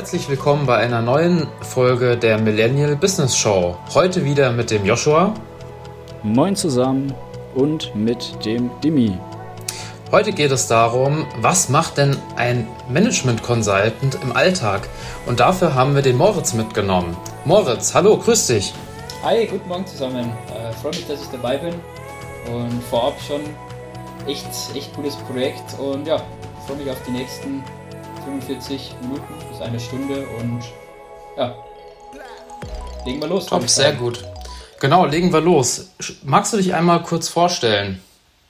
Herzlich willkommen bei einer neuen Folge der Millennial Business Show. Heute wieder mit dem Joshua. Moin zusammen und mit dem Dimi. Heute geht es darum, was macht denn ein Management Consultant im Alltag? Und dafür haben wir den Moritz mitgenommen. Moritz, hallo, grüß dich. Hi, guten Morgen zusammen. Äh, freue mich, dass ich dabei bin und vorab schon echt, echt cooles Projekt und ja, freue mich auf die nächsten 45 Minuten bis eine Stunde und ja, legen wir los. Top, sehr gut. Genau, legen wir los. Magst du dich einmal kurz vorstellen?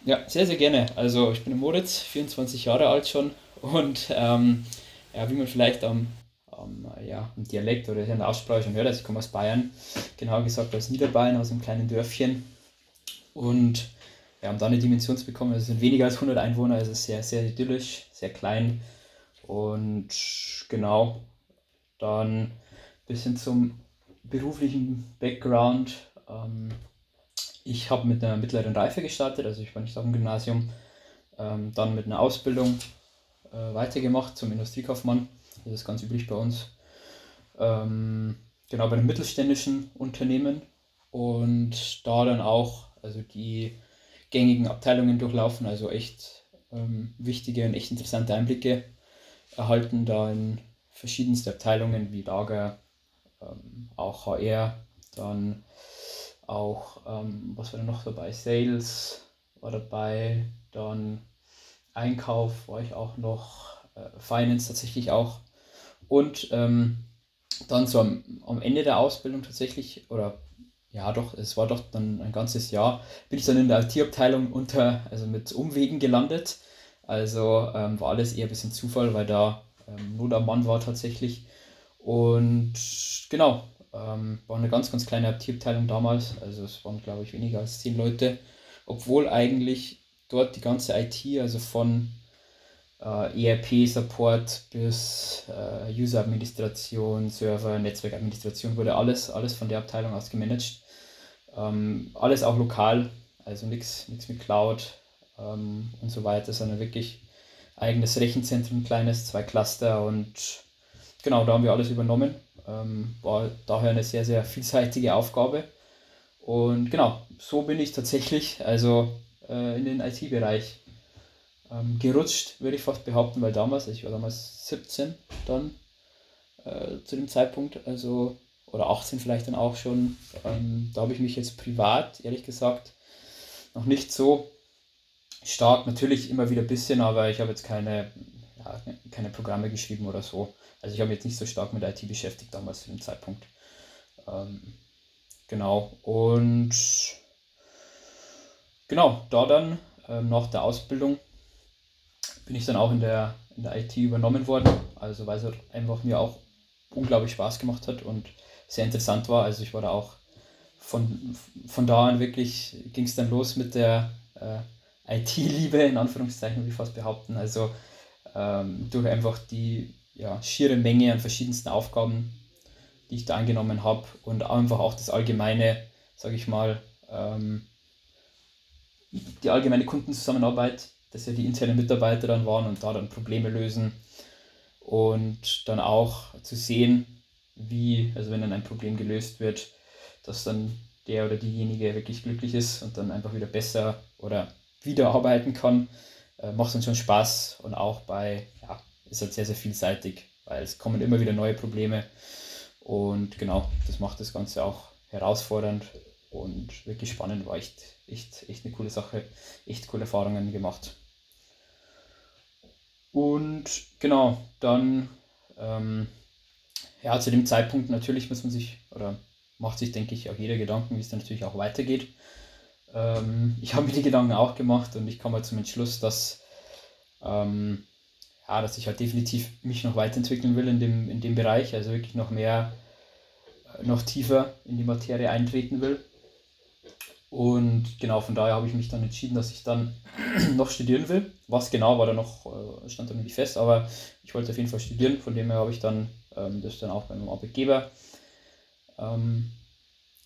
Ja, sehr, sehr gerne. Also ich bin Moritz, 24 Jahre alt schon und ähm, ja, wie man vielleicht am, am, ja, am Dialekt oder in der Aussprache schon hört, also ich komme aus Bayern, genau gesagt aus Niederbayern, aus einem kleinen Dörfchen und wir haben da eine Dimension zu bekommen. Also es sind weniger als 100 Einwohner, also sehr, sehr idyllisch, sehr klein. Und genau, dann ein bisschen zum beruflichen Background. Ähm, ich habe mit einer mittleren Reife gestartet, also ich war nicht auf dem Gymnasium. Ähm, dann mit einer Ausbildung äh, weitergemacht zum Industriekaufmann. Das ist ganz üblich bei uns. Ähm, genau, bei einem mittelständischen Unternehmen. Und da dann auch, also die gängigen Abteilungen durchlaufen, also echt wichtige und echt interessante Einblicke erhalten, da in verschiedenste Abteilungen wie Lager, ähm, auch HR, dann auch, ähm, was war da noch dabei, Sales war dabei, dann Einkauf war ich auch noch, äh, Finance tatsächlich auch und ähm, dann so am, am Ende der Ausbildung tatsächlich, oder ja doch, es war doch dann ein ganzes Jahr, bin ich dann in der IT-Abteilung unter, also mit Umwegen gelandet. Also ähm, war alles eher ein bisschen Zufall, weil da ähm, nur der Mann war tatsächlich. Und genau, ähm, war eine ganz, ganz kleine IT-Abteilung damals. Also es waren, glaube ich, weniger als zehn Leute. Obwohl eigentlich dort die ganze IT, also von äh, ERP-Support bis äh, User-Administration, Server, Netzwerkadministration wurde alles, alles von der Abteilung aus gemanagt. Ähm, alles auch lokal, also nichts mit Cloud ähm, und so weiter, sondern wirklich eigenes Rechenzentrum, kleines, zwei Cluster und genau, da haben wir alles übernommen. Ähm, war daher eine sehr, sehr vielseitige Aufgabe. Und genau, so bin ich tatsächlich also äh, in den IT-Bereich ähm, gerutscht, würde ich fast behaupten, weil damals, ich war damals 17 dann äh, zu dem Zeitpunkt, also oder 18 vielleicht dann auch schon. Ähm, da habe ich mich jetzt privat, ehrlich gesagt, noch nicht so stark, natürlich immer wieder ein bisschen, aber ich habe jetzt keine, ja, keine Programme geschrieben oder so. Also ich habe jetzt nicht so stark mit IT beschäftigt damals zu dem Zeitpunkt. Ähm, genau, und genau, da dann ähm, nach der Ausbildung bin ich dann auch in der, in der IT übernommen worden. Also weil es halt einfach mir auch unglaublich Spaß gemacht hat und sehr interessant war. Also ich war da auch von, von da an wirklich ging es dann los mit der äh, IT-Liebe, in Anführungszeichen, ich fast behaupten. Also ähm, durch einfach die ja, schiere Menge an verschiedensten Aufgaben, die ich da angenommen habe und einfach auch das allgemeine, sage ich mal, ähm, die allgemeine Kundenzusammenarbeit, dass ja die internen Mitarbeiter dann waren und da dann Probleme lösen und dann auch zu sehen, wie, also wenn dann ein Problem gelöst wird, dass dann der oder diejenige wirklich glücklich ist und dann einfach wieder besser oder wieder arbeiten kann, äh, macht dann schon Spaß und auch bei, ja, ist halt sehr, sehr vielseitig, weil es kommen immer wieder neue Probleme und genau, das macht das Ganze auch herausfordernd und wirklich spannend, war echt, echt, echt eine coole Sache, echt coole Erfahrungen gemacht. Und genau, dann ähm, ja, zu dem Zeitpunkt natürlich muss man sich, oder macht sich, denke ich, auch jeder Gedanken, wie es dann natürlich auch weitergeht. Ähm, ich habe mir die Gedanken auch gemacht und ich komme halt zum Entschluss, dass, ähm, ja, dass ich halt definitiv mich noch weiterentwickeln will in dem, in dem Bereich, also wirklich noch mehr, äh, noch tiefer in die Materie eintreten will. Und genau von daher habe ich mich dann entschieden, dass ich dann noch studieren will. Was genau war da noch, äh, stand da nicht fest, aber ich wollte auf jeden Fall studieren. Von dem her habe ich dann ähm, das dann auch beim Arbeitgeber. Ähm,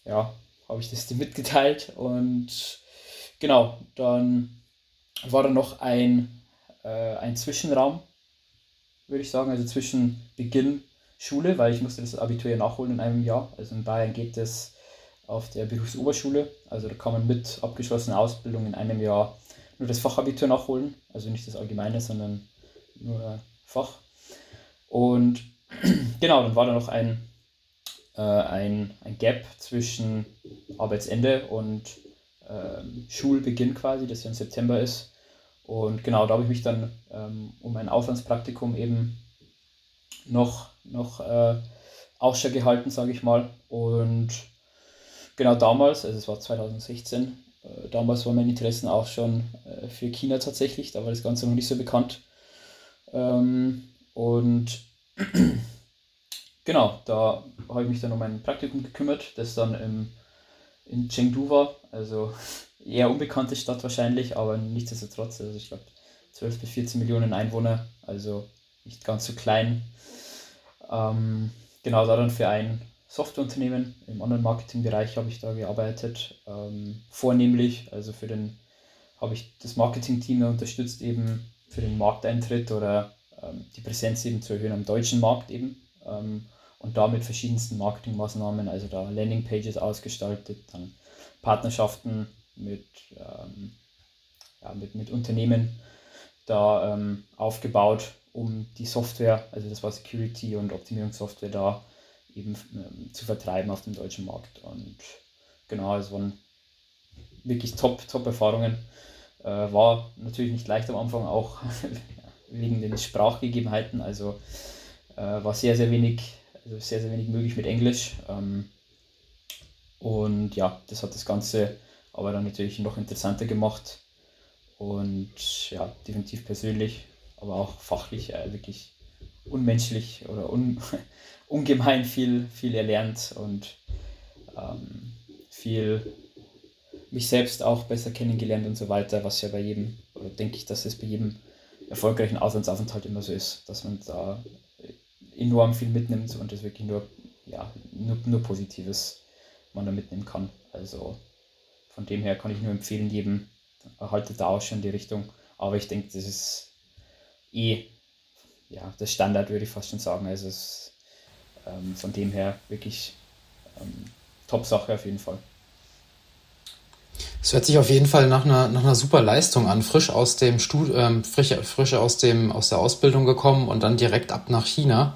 ja, habe ich das dir mitgeteilt und genau, dann war da noch ein, äh, ein Zwischenraum, würde ich sagen, also zwischen Beginn Schule, weil ich musste das Abitur ja nachholen in einem Jahr. Also in Bayern geht das auf der Berufsoberschule. Also da kann man mit abgeschlossener Ausbildung in einem Jahr nur das Fachabitur nachholen. Also nicht das Allgemeine, sondern nur Fach. Und genau, dann war da noch ein, äh, ein, ein Gap zwischen Arbeitsende und ähm, Schulbeginn quasi, das ja im September ist. Und genau, da habe ich mich dann ähm, um ein Auslandspraktikum eben noch, noch äh, Ausschau gehalten, sage ich mal. Und genau damals, also es war 2016, äh, damals waren meine Interessen auch schon äh, für China tatsächlich, da war das Ganze noch nicht so bekannt. Ähm, und genau, da habe ich mich dann um ein Praktikum gekümmert, das dann im, in Chengdu war, also eher unbekannte Stadt wahrscheinlich, aber nichtsdestotrotz, also ich glaube 12 bis 14 Millionen Einwohner, also nicht ganz so klein. Ähm, genau, da dann für ein Softwareunternehmen im Online-Marketing-Bereich habe ich da gearbeitet, ähm, vornehmlich, also für den habe ich das Marketing-Team unterstützt eben für den Markteintritt oder ähm, die Präsenz eben zu erhöhen am deutschen Markt eben. Ähm, und da mit verschiedensten Marketingmaßnahmen, also da Landingpages ausgestaltet, dann Partnerschaften mit, ähm, ja, mit, mit Unternehmen da ähm, aufgebaut, um die Software, also das war Security und Optimierungssoftware da eben ähm, zu vertreiben auf dem deutschen Markt. Und genau, es waren wirklich top, top Erfahrungen. Äh, war natürlich nicht leicht am Anfang, auch wegen den Sprachgegebenheiten. Also äh, war sehr, sehr wenig, also sehr, sehr wenig möglich mit Englisch. Ähm, und ja, das hat das Ganze aber dann natürlich noch interessanter gemacht. Und ja, definitiv persönlich, aber auch fachlich äh, wirklich unmenschlich oder un, ungemein viel, viel erlernt und ähm, viel mich selbst auch besser kennengelernt und so weiter, was ja bei jedem, oder denke ich, dass es bei jedem erfolgreichen Auslandsaufenthalt immer so ist, dass man da enorm viel mitnimmt und es wirklich nur, ja, nur, nur Positives man da mitnehmen kann. Also von dem her kann ich nur empfehlen, jedem haltet da auch schon die Richtung. Aber ich denke, das ist eh ja, das Standard, würde ich fast schon sagen. Also es, ähm, von dem her wirklich ähm, Top-Sache auf jeden Fall. Es hört sich auf jeden Fall nach einer, nach einer super Leistung an, frisch aus dem Stud ähm, frisch, frisch aus dem aus der Ausbildung gekommen und dann direkt ab nach China.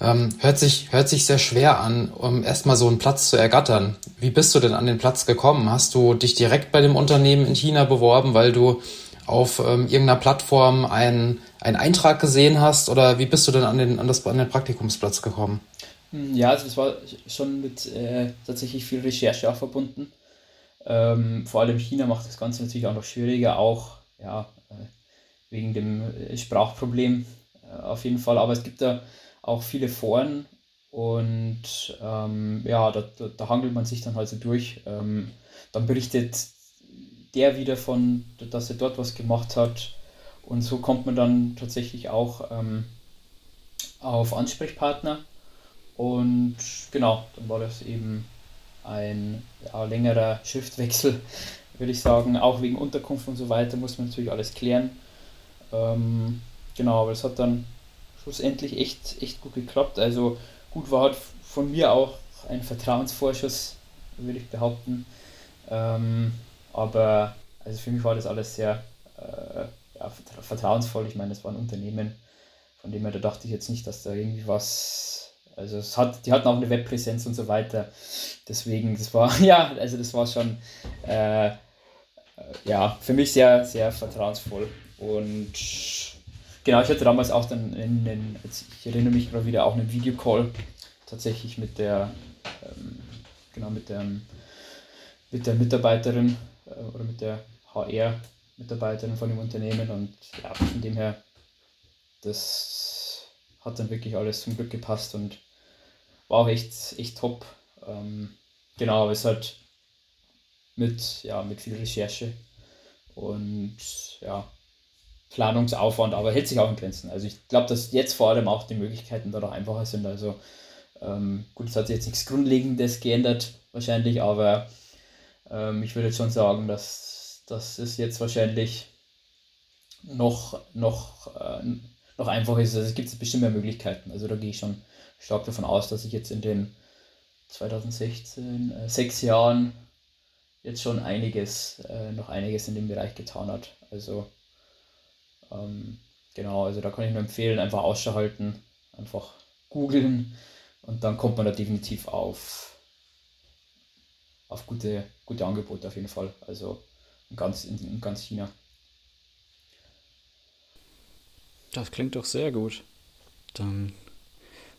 Ähm, hört sich hört sich sehr schwer an, um erstmal so einen Platz zu ergattern. Wie bist du denn an den Platz gekommen? Hast du dich direkt bei dem Unternehmen in China beworben, weil du auf ähm, irgendeiner Plattform einen, einen Eintrag gesehen hast oder wie bist du denn an den, an, das, an den Praktikumsplatz gekommen? Hm, ja, also es war schon mit äh, tatsächlich viel Recherche auch verbunden. Ähm, vor allem China macht das Ganze natürlich auch noch schwieriger, auch ja, äh, wegen dem äh, Sprachproblem äh, auf jeden Fall. Aber es gibt da auch viele Foren und ähm, ja, da, da, da, hangelt man sich dann halt so durch. Ähm, dann berichtet der wieder von, dass er dort was gemacht hat. Und so kommt man dann tatsächlich auch ähm, auf Ansprechpartner. Und genau, dann war das eben ein ja, längerer Schriftwechsel, würde ich sagen. Auch wegen Unterkunft und so weiter muss man natürlich alles klären. Ähm, genau, aber es hat dann schlussendlich echt, echt gut geklappt. Also gut war halt von mir auch ein Vertrauensvorschuss, würde ich behaupten. Ähm, aber also für mich war das alles sehr äh, ja, vertrauensvoll. Ich meine, es war ein Unternehmen, von dem her da dachte ich jetzt nicht, dass da irgendwie was. Also es hat, die hatten auch eine Webpräsenz und so weiter. Deswegen, das war, ja, also das war schon äh, ja, für mich sehr, sehr vertrauensvoll. Und genau, ich hatte damals auch dann in, in ich erinnere mich gerade wieder auch einen Videocall tatsächlich mit der ähm, genau mit der mit der Mitarbeiterin äh, oder mit der HR-Mitarbeiterin von dem Unternehmen und ja, von dem her, das hat dann wirklich alles zum Glück gepasst und war auch echt, echt top. Ähm, genau, aber es hat mit, ja, mit viel Recherche und ja, Planungsaufwand, aber hält sich auch in Grenzen. Also ich glaube, dass jetzt vor allem auch die Möglichkeiten da noch einfacher sind. Also ähm, gut, es hat sich jetzt nichts Grundlegendes geändert wahrscheinlich, aber ähm, ich würde schon sagen, dass, dass es jetzt wahrscheinlich noch, noch, äh, noch einfach ist. Also es gibt bestimmt mehr Möglichkeiten. Also da gehe ich schon stark davon aus, dass ich jetzt in den 2016, äh, sechs Jahren jetzt schon einiges, äh, noch einiges in dem Bereich getan hat. Also ähm, genau, also da kann ich nur empfehlen, einfach Ausschau einfach googeln und dann kommt man da definitiv auf, auf gute, gute Angebote auf jeden Fall. Also in ganz, in, in ganz China. Das klingt doch sehr gut. Dann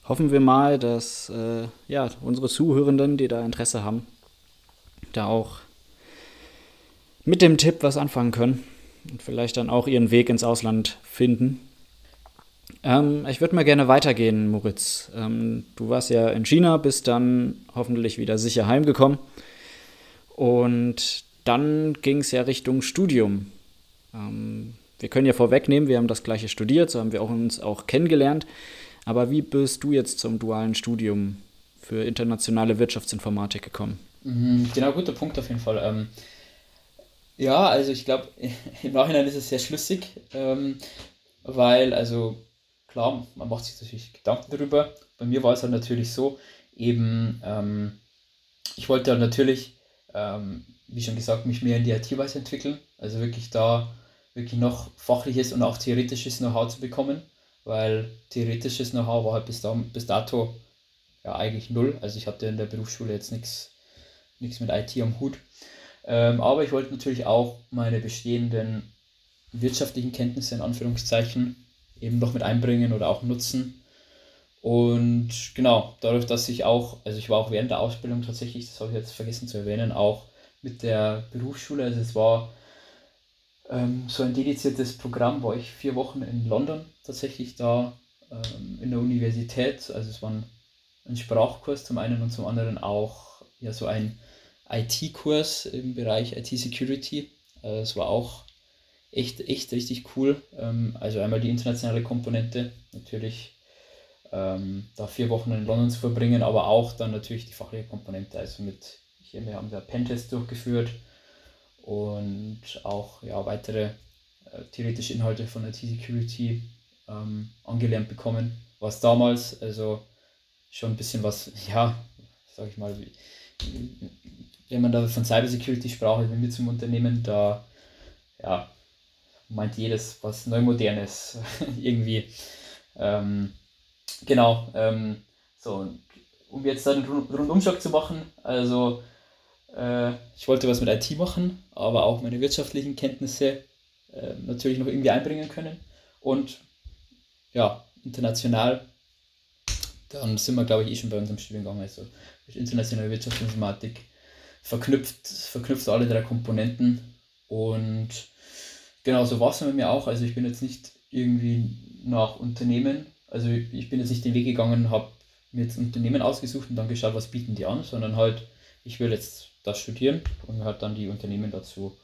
hoffen wir mal, dass äh, ja, unsere Zuhörenden, die da Interesse haben, da auch mit dem Tipp was anfangen können und vielleicht dann auch ihren Weg ins Ausland finden. Ähm, ich würde mal gerne weitergehen, Moritz. Ähm, du warst ja in China, bist dann hoffentlich wieder sicher heimgekommen. Und dann ging es ja Richtung Studium. Ähm, wir können ja vorwegnehmen, wir haben das gleiche studiert, so haben wir auch uns auch kennengelernt. Aber wie bist du jetzt zum dualen Studium für internationale Wirtschaftsinformatik gekommen? Mhm, genau, guter Punkt auf jeden Fall. Ähm, ja, also ich glaube, im Nachhinein ist es sehr schlüssig, ähm, weil, also klar, man macht sich natürlich Gedanken darüber. Bei mir war es halt natürlich so, eben, ähm, ich wollte halt natürlich, ähm, wie schon gesagt, mich mehr in die IT weiterentwickeln. Also wirklich da wirklich noch fachliches und auch theoretisches Know-how zu bekommen weil theoretisches Know-how war halt bis, da, bis dato ja eigentlich null. Also ich hatte in der Berufsschule jetzt nichts mit IT am Hut. Ähm, aber ich wollte natürlich auch meine bestehenden wirtschaftlichen Kenntnisse in Anführungszeichen eben noch mit einbringen oder auch nutzen. Und genau, dadurch, dass ich auch, also ich war auch während der Ausbildung tatsächlich, das habe ich jetzt vergessen zu erwähnen, auch mit der Berufsschule, also es war ähm, so ein dediziertes Programm, war ich vier Wochen in London tatsächlich da ähm, in der Universität. Also es war ein, ein, Sprachkurs zum einen und zum anderen auch ja, so ein IT-Kurs im Bereich IT-Security. Also es war auch echt, echt richtig cool. Ähm, also einmal die internationale Komponente, natürlich ähm, da vier Wochen in London zu verbringen, aber auch dann natürlich die fachliche Komponente. Also mit, hier, wir haben da Pentest durchgeführt und auch ja, weitere äh, theoretische Inhalte von IT-Security ähm, angelernt bekommen, was damals also schon ein bisschen was, ja, sag ich mal, wenn man da von Cybersecurity sprach, wenn wir zum Unternehmen, da ja, meint jedes was Neumodernes irgendwie. Ähm, genau, ähm, so, um jetzt einen Rundumschlag zu machen, also äh, ich wollte was mit IT machen, aber auch meine wirtschaftlichen Kenntnisse äh, natürlich noch irgendwie einbringen können. Und ja, international, dann sind wir, glaube ich, eh schon bei unserem Studiengang. Also internationale Wirtschaftsinformatik verknüpft, verknüpft alle drei Komponenten. Und genau so war es bei mir auch. Also ich bin jetzt nicht irgendwie nach Unternehmen, also ich bin jetzt nicht den Weg gegangen, habe mir jetzt Unternehmen ausgesucht und dann geschaut, was bieten die an, sondern halt, ich will jetzt das studieren und hat dann die Unternehmen dazu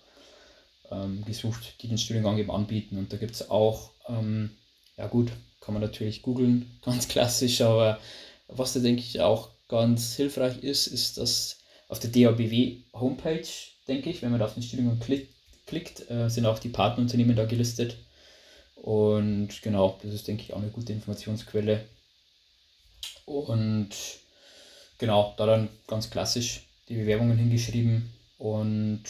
ähm, gesucht, die den Studiengang eben anbieten. Und da gibt es auch, ähm, ja gut, kann man natürlich googeln, ganz klassisch, aber was da denke ich auch ganz hilfreich ist, ist, dass auf der DABW Homepage, denke ich, wenn man da auf den Studiengang klickt, klickt äh, sind auch die Partnerunternehmen da gelistet. Und genau, das ist, denke ich, auch eine gute Informationsquelle. Und genau, da dann ganz klassisch die Bewerbungen hingeschrieben und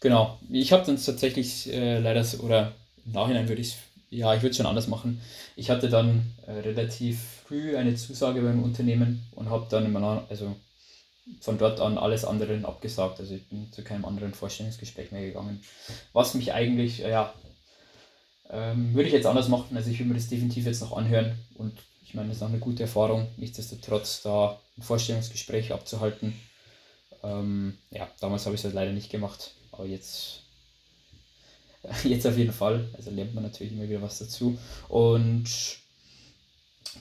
genau, ich habe dann tatsächlich äh, leider, oder im Nachhinein würde ich ja, ich würde es schon anders machen. Ich hatte dann äh, relativ früh eine Zusage beim Unternehmen und habe dann immer, also von dort an alles andere abgesagt. Also ich bin zu keinem anderen Vorstellungsgespräch mehr gegangen. Was mich eigentlich, äh, ja, ähm, würde ich jetzt anders machen. Also ich würde mir das definitiv jetzt noch anhören und ich meine, das ist auch eine gute Erfahrung, nichtsdestotrotz da ein Vorstellungsgespräch abzuhalten. Ähm, ja, damals habe ich es halt leider nicht gemacht, aber jetzt, jetzt auf jeden Fall. Also lernt man natürlich immer wieder was dazu. Und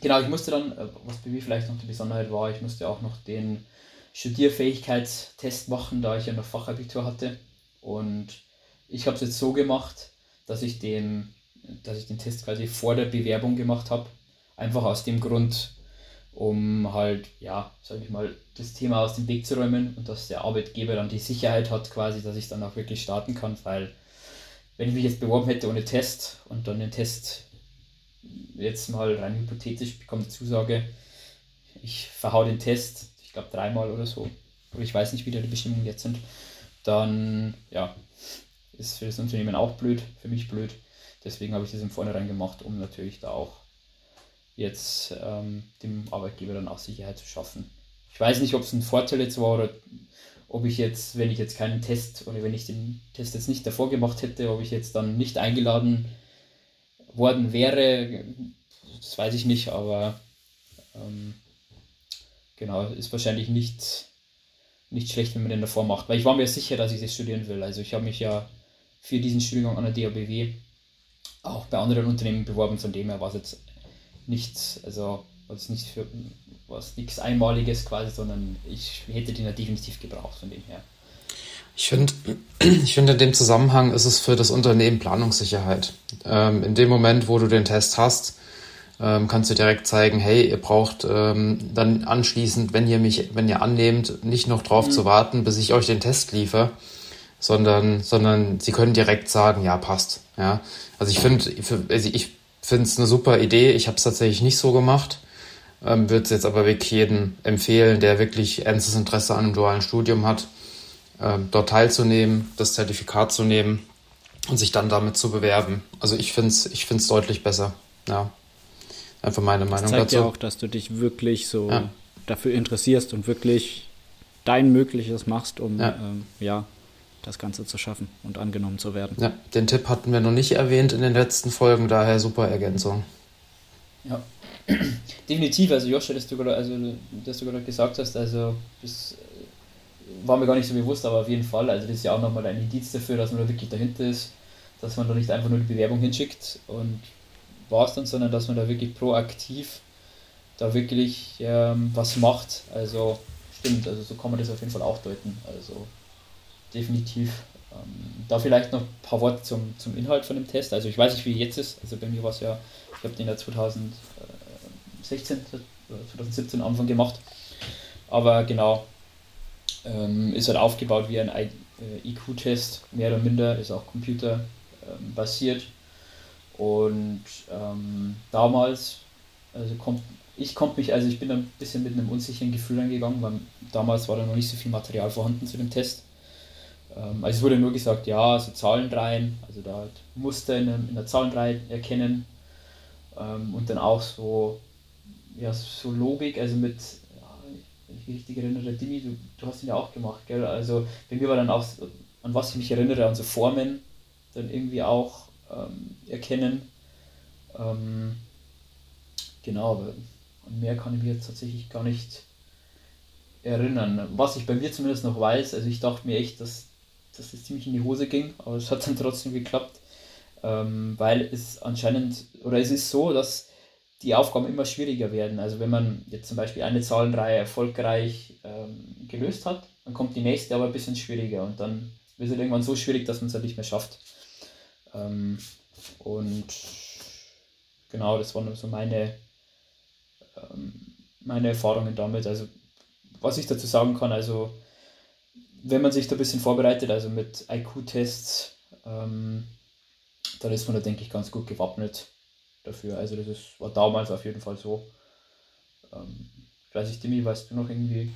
genau, ich musste dann, äh, was bei mir vielleicht noch die Besonderheit war, ich musste auch noch den Studierfähigkeitstest machen, da ich ja noch Fachabitur hatte. Und ich habe es jetzt so gemacht, dass ich den, dass ich den Test quasi vor der Bewerbung gemacht habe. Einfach aus dem Grund, um halt, ja, sag ich mal, das Thema aus dem Weg zu räumen und dass der Arbeitgeber dann die Sicherheit hat, quasi, dass ich dann auch wirklich starten kann, weil wenn ich mich jetzt beworben hätte ohne Test und dann den Test jetzt mal rein hypothetisch bekomme die Zusage, ich verhau den Test, ich glaube dreimal oder so, oder ich weiß nicht, wie da die Bestimmungen jetzt sind, dann ja, ist für das Unternehmen auch blöd, für mich blöd. Deswegen habe ich das im Vornherein gemacht, um natürlich da auch jetzt ähm, dem Arbeitgeber dann auch Sicherheit zu schaffen. Ich weiß nicht, ob es ein Vorteil jetzt war oder ob ich jetzt, wenn ich jetzt keinen Test oder wenn ich den Test jetzt nicht davor gemacht hätte, ob ich jetzt dann nicht eingeladen worden wäre, das weiß ich nicht, aber ähm, genau, ist wahrscheinlich nicht, nicht schlecht, wenn man den davor macht, weil ich war mir sicher, dass ich das studieren will. Also ich habe mich ja für diesen Studiengang an der DABW auch bei anderen Unternehmen beworben, von dem her war es jetzt nichts, also was nicht für was nichts Einmaliges quasi, sondern ich hätte den ja definitiv gebraucht von dem her. Ich finde, ich finde in dem Zusammenhang ist es für das Unternehmen Planungssicherheit. Ähm, in dem Moment, wo du den Test hast, ähm, kannst du direkt zeigen, hey, ihr braucht ähm, dann anschließend, wenn ihr mich, wenn ihr annehmt, nicht noch drauf mhm. zu warten, bis ich euch den Test liefere, sondern, sondern sie können direkt sagen, ja, passt. Ja, also ich finde, also ich finde es eine super Idee. Ich habe es tatsächlich nicht so gemacht. Ähm, Würde es jetzt aber wirklich jedem empfehlen, der wirklich ernstes Interesse an einem dualen Studium hat, ähm, dort teilzunehmen, das Zertifikat zu nehmen und sich dann damit zu bewerben. Also ich finde es ich find's deutlich besser. Ja. Einfach meine Meinung das zeigt dazu. ja auch, dass du dich wirklich so ja. dafür interessierst und wirklich dein Mögliches machst, um ja. Ähm, ja das Ganze zu schaffen und angenommen zu werden. Ja, den Tipp hatten wir noch nicht erwähnt in den letzten Folgen, daher super Ergänzung. Ja, definitiv. Also Joshua, dass du gerade also, dass gesagt hast, also das war mir gar nicht so bewusst, aber auf jeden Fall. Also das ist ja auch nochmal ein Indiz dafür, dass man da wirklich dahinter ist, dass man da nicht einfach nur die Bewerbung hinschickt und war es dann, sondern dass man da wirklich proaktiv da wirklich ähm, was macht. Also stimmt, also so kann man das auf jeden Fall auch deuten. Also definitiv. Ähm, da vielleicht noch ein paar Worte zum, zum Inhalt von dem Test. Also ich weiß nicht, wie jetzt ist. Also bei mir war es ja, ich habe den ja 2016, 2017 Anfang gemacht. Aber genau, ähm, ist halt aufgebaut wie ein IQ-Test, äh, mehr oder minder, ist auch computerbasiert. Ähm, und ähm, damals, also kommt, ich konnte mich, also ich bin ein bisschen mit einem unsicheren Gefühl angegangen, weil damals war da noch nicht so viel Material vorhanden zu dem Test. Ähm, also es wurde nur gesagt, ja, so Zahlenreihen, also da halt Muster in, in der Zahlenreihe erkennen ähm, und dann auch so, ja, so Logik, also mit, ja, wenn ich mich richtig erinnere, Dimi, du, du hast ihn ja auch gemacht, gell? Also bei mir war dann auch, an was ich mich erinnere, an so Formen, dann irgendwie auch ähm, erkennen. Ähm, genau, aber an mehr kann ich mir jetzt tatsächlich gar nicht erinnern. Was ich bei mir zumindest noch weiß, also ich dachte mir echt, dass dass es ziemlich in die Hose ging, aber es hat dann trotzdem geklappt, ähm, weil es anscheinend, oder es ist so, dass die Aufgaben immer schwieriger werden. Also wenn man jetzt zum Beispiel eine Zahlenreihe erfolgreich ähm, gelöst hat, dann kommt die nächste aber ein bisschen schwieriger und dann wird es irgendwann so schwierig, dass man es halt nicht mehr schafft. Ähm, und genau, das waren so meine, ähm, meine Erfahrungen damit. Also was ich dazu sagen kann, also wenn man sich da ein bisschen vorbereitet, also mit IQ-Tests, ähm, dann ist man da, denke ich, ganz gut gewappnet dafür. Also das ist, war damals auf jeden Fall so. Ähm, ich weiß nicht, Dimi, weißt du noch irgendwie?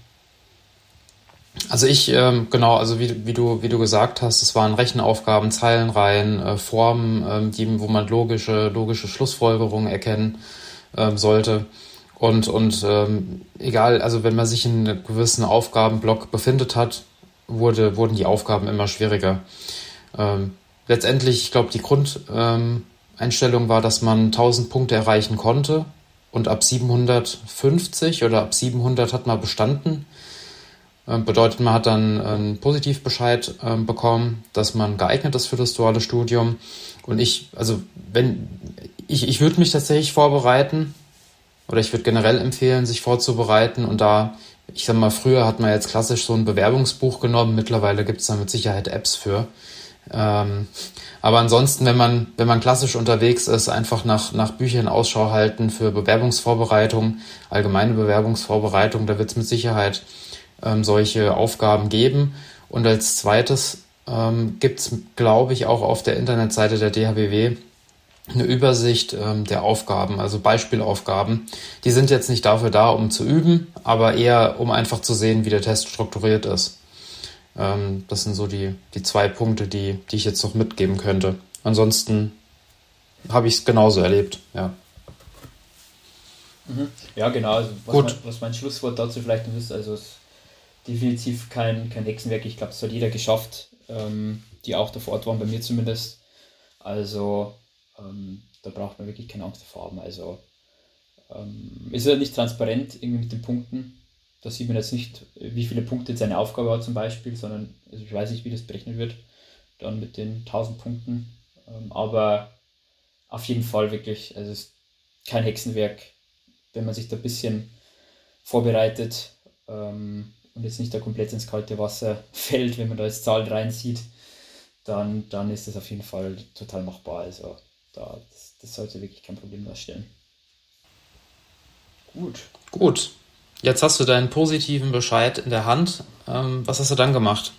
Also ich, ähm, genau, also wie, wie, du, wie du gesagt hast, es waren Rechenaufgaben, Zeilenreihen, äh, Formen, ähm, die, wo man logische, logische Schlussfolgerungen erkennen ähm, sollte. Und, und ähm, egal, also wenn man sich in einem gewissen Aufgabenblock befindet hat, wurde, wurden die Aufgaben immer schwieriger. Ähm, letztendlich, ich glaube, die Grundeinstellung ähm, war, dass man 1000 Punkte erreichen konnte und ab 750 oder ab 700 hat man bestanden. Ähm, bedeutet, man hat dann einen Positivbescheid ähm, bekommen, dass man geeignet ist für das duale Studium. Und ich, also wenn, ich, ich würde mich tatsächlich vorbereiten oder ich würde generell empfehlen, sich vorzubereiten und da ich sag mal, früher hat man jetzt klassisch so ein Bewerbungsbuch genommen, mittlerweile gibt es da mit Sicherheit Apps für. Ähm, aber ansonsten, wenn man, wenn man klassisch unterwegs ist, einfach nach, nach Büchern Ausschau halten für Bewerbungsvorbereitung, allgemeine Bewerbungsvorbereitung, da wird es mit Sicherheit ähm, solche Aufgaben geben. Und als zweites ähm, gibt es, glaube ich, auch auf der Internetseite der DHBW eine Übersicht ähm, der Aufgaben, also Beispielaufgaben. Die sind jetzt nicht dafür da, um zu üben, aber eher, um einfach zu sehen, wie der Test strukturiert ist. Ähm, das sind so die, die zwei Punkte, die, die ich jetzt noch mitgeben könnte. Ansonsten habe ich es genauso erlebt, ja. Mhm. Ja, genau. Also was, Gut. Mein, was mein Schlusswort dazu vielleicht noch ist, also es ist definitiv kein, kein Hexenwerk. Ich glaube, es hat jeder geschafft, ähm, die auch da vor Ort waren, bei mir zumindest. Also ähm, da braucht man wirklich keine Angst davor haben. Also ähm, ist ja nicht transparent irgendwie mit den Punkten. Da sieht man jetzt nicht, wie viele Punkte seine Aufgabe hat zum Beispiel, sondern also ich weiß nicht, wie das berechnet wird, dann mit den 1000 Punkten. Ähm, aber auf jeden Fall wirklich, also es ist kein Hexenwerk, wenn man sich da ein bisschen vorbereitet ähm, und jetzt nicht da komplett ins kalte Wasser fällt, wenn man da jetzt Zahlen reinsieht, dann, dann ist das auf jeden Fall total machbar. Also da, das, das sollte wirklich kein Problem darstellen. Gut. Gut. Jetzt hast du deinen positiven Bescheid in der Hand. Ähm, was hast du dann gemacht?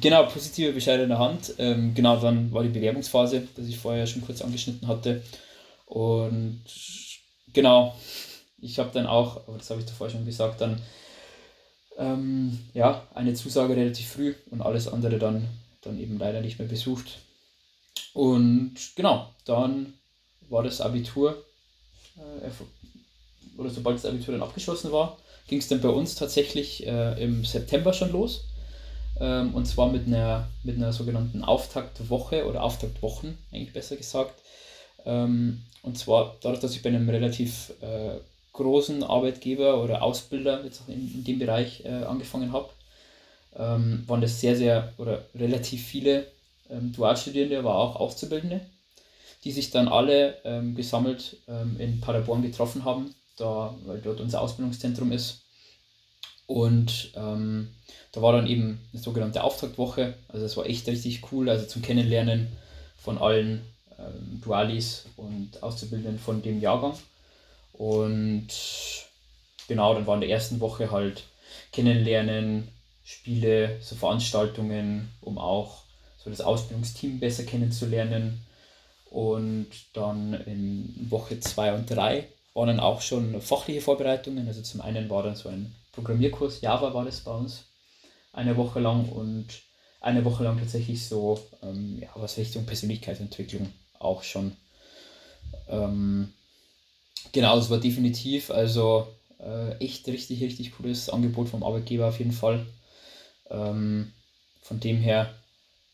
Genau, positive Bescheid in der Hand. Ähm, genau, dann war die Bewerbungsphase, das ich vorher schon kurz angeschnitten hatte. Und genau, ich habe dann auch, aber das habe ich davor schon gesagt, dann ähm, ja, eine Zusage relativ früh und alles andere dann, dann eben leider nicht mehr besucht. Und genau, dann war das Abitur, äh, oder sobald das Abitur dann abgeschlossen war, ging es dann bei uns tatsächlich äh, im September schon los. Ähm, und zwar mit einer, mit einer sogenannten Auftaktwoche oder Auftaktwochen, eigentlich besser gesagt. Ähm, und zwar dadurch, dass ich bei einem relativ äh, großen Arbeitgeber oder Ausbilder jetzt in, in dem Bereich äh, angefangen habe, ähm, waren das sehr, sehr oder relativ viele ähm, Dualstudierende, aber auch Auszubildende, die sich dann alle ähm, gesammelt ähm, in Paderborn getroffen haben, da, weil dort unser Ausbildungszentrum ist. Und ähm, da war dann eben eine sogenannte Auftaktwoche, also es war echt richtig cool, also zum Kennenlernen von allen ähm, Dualis und Auszubildenden von dem Jahrgang. Und genau, dann war in der ersten Woche halt Kennenlernen, Spiele, so Veranstaltungen, um auch so das Ausbildungsteam besser kennenzulernen. Und dann in Woche 2 und 3 waren dann auch schon fachliche Vorbereitungen. Also zum einen war dann so ein Programmierkurs, Java war das bei uns, eine Woche lang und eine Woche lang tatsächlich so, ähm, ja, was Richtung Persönlichkeitsentwicklung auch schon. Ähm, genau, es war definitiv, also äh, echt richtig, richtig cooles Angebot vom Arbeitgeber auf jeden Fall. Ähm, von dem her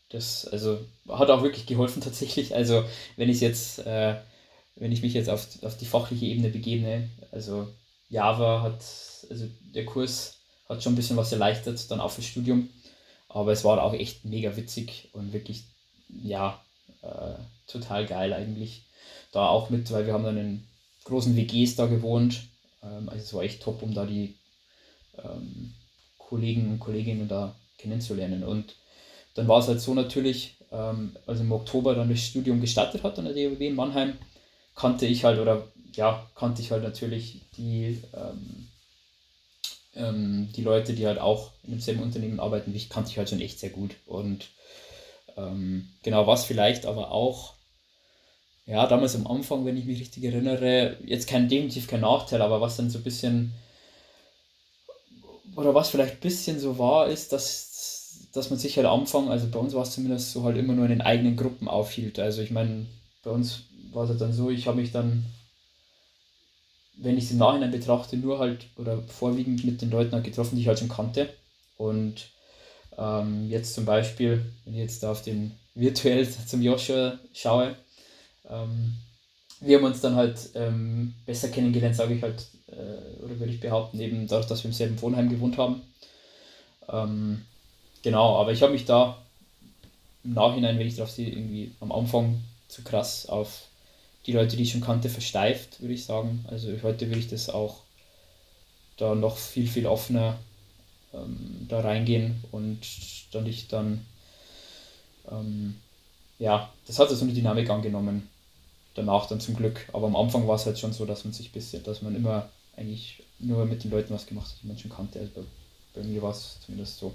das also hat auch wirklich geholfen tatsächlich. Also wenn ich jetzt, äh, wenn ich mich jetzt auf, auf die fachliche Ebene begebe, also Java hat, also der Kurs hat schon ein bisschen was erleichtert, dann auch fürs Studium. Aber es war auch echt mega witzig und wirklich, ja, äh, total geil eigentlich. Da auch mit, weil wir haben dann in großen WGs da gewohnt. Ähm, also es war echt top, um da die ähm, Kollegen und Kolleginnen da kennenzulernen. Und dann war es halt so natürlich, ähm, also im Oktober dann das Studium gestartet hat an der DWB in Mannheim, kannte ich halt oder ja, kannte ich halt natürlich die, ähm, ähm, die Leute, die halt auch in demselben Unternehmen arbeiten wie ich, kannte ich halt schon echt sehr gut. Und ähm, genau was vielleicht aber auch, ja, damals am Anfang, wenn ich mich richtig erinnere, jetzt kein definitiv kein Nachteil, aber was dann so ein bisschen oder was vielleicht ein bisschen so war, ist, dass dass man sich halt am Anfang, also bei uns war es zumindest so, halt immer nur in den eigenen Gruppen aufhielt. Also ich meine, bei uns war es halt dann so, ich habe mich dann, wenn ich es im Nachhinein betrachte, nur halt oder vorwiegend mit den Leuten halt getroffen, die ich halt schon kannte. Und ähm, jetzt zum Beispiel, wenn ich jetzt da auf den virtuell zum Joshua schaue, ähm, wir haben uns dann halt ähm, besser kennengelernt, sage ich halt, äh, oder würde ich behaupten, eben dadurch, dass wir im selben Wohnheim gewohnt haben. Ähm, Genau, aber ich habe mich da im Nachhinein, wenn ich drauf sehe, irgendwie am Anfang zu krass auf die Leute, die ich schon kannte, versteift, würde ich sagen. Also heute würde ich das auch da noch viel, viel offener ähm, da reingehen und dann ich dann, ähm, ja, das hat so eine Dynamik angenommen. Danach dann zum Glück. Aber am Anfang war es halt schon so, dass man sich bisschen, dass man immer eigentlich nur mit den Leuten was gemacht hat, die man schon kannte. Also bei, bei mir war es zumindest so.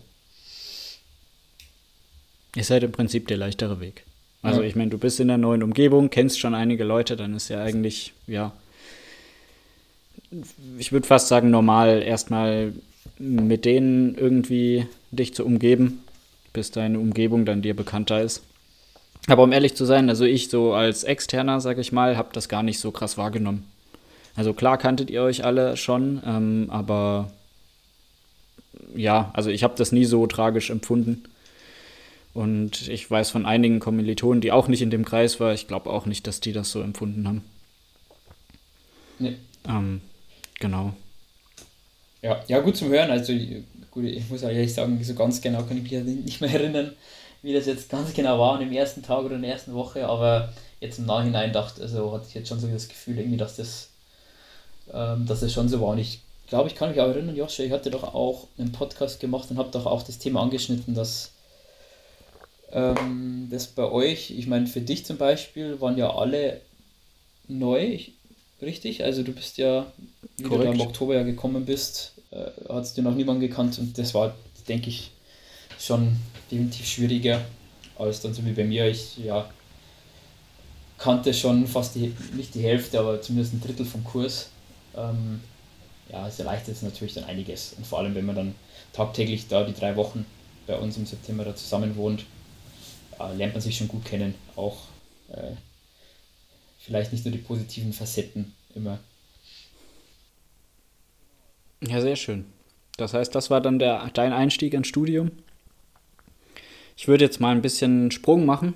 Ihr seid im Prinzip der leichtere Weg. Also ja. ich meine, du bist in der neuen Umgebung, kennst schon einige Leute, dann ist ja eigentlich, ja, ich würde fast sagen, normal erstmal mit denen irgendwie dich zu umgeben, bis deine Umgebung dann dir bekannter ist. Aber um ehrlich zu sein, also ich so als Externer, sag ich mal, habe das gar nicht so krass wahrgenommen. Also klar kanntet ihr euch alle schon, ähm, aber ja, also ich habe das nie so tragisch empfunden. Und ich weiß von einigen Kommilitonen, die auch nicht in dem Kreis waren, ich glaube auch nicht, dass die das so empfunden haben. Nee. Ähm, genau. Ja, ja, gut zum Hören. Also gut, ich muss ehrlich sagen, so ganz genau kann ich mich nicht mehr erinnern, wie das jetzt ganz genau war im ersten Tag oder in der ersten Woche, aber jetzt im Nachhinein dachte, also hatte ich jetzt schon so das Gefühl, irgendwie, dass das, ähm, dass das schon so war. Und ich glaube, ich kann mich auch erinnern, Joshua, ich hatte doch auch einen Podcast gemacht und habe doch auch das Thema angeschnitten, dass ähm, das bei euch, ich meine, für dich zum Beispiel waren ja alle neu, richtig? Also du bist ja, wie Korrekt. du im Oktober ja gekommen bist, äh, hast du noch niemanden gekannt und das war, denke ich, schon definitiv schwieriger als dann so wie bei mir. Ich ja, kannte schon fast die, nicht die Hälfte, aber zumindest ein Drittel vom Kurs. Ähm, ja, es erleichtert natürlich dann einiges. Und vor allem, wenn man dann tagtäglich da die drei Wochen bei uns im September da zusammen wohnt, äh, lernt man sich schon gut kennen. Auch äh, vielleicht nicht nur die positiven Facetten immer. Ja, sehr schön. Das heißt, das war dann der, dein Einstieg ins Studium? Ich würde jetzt mal ein bisschen Sprung machen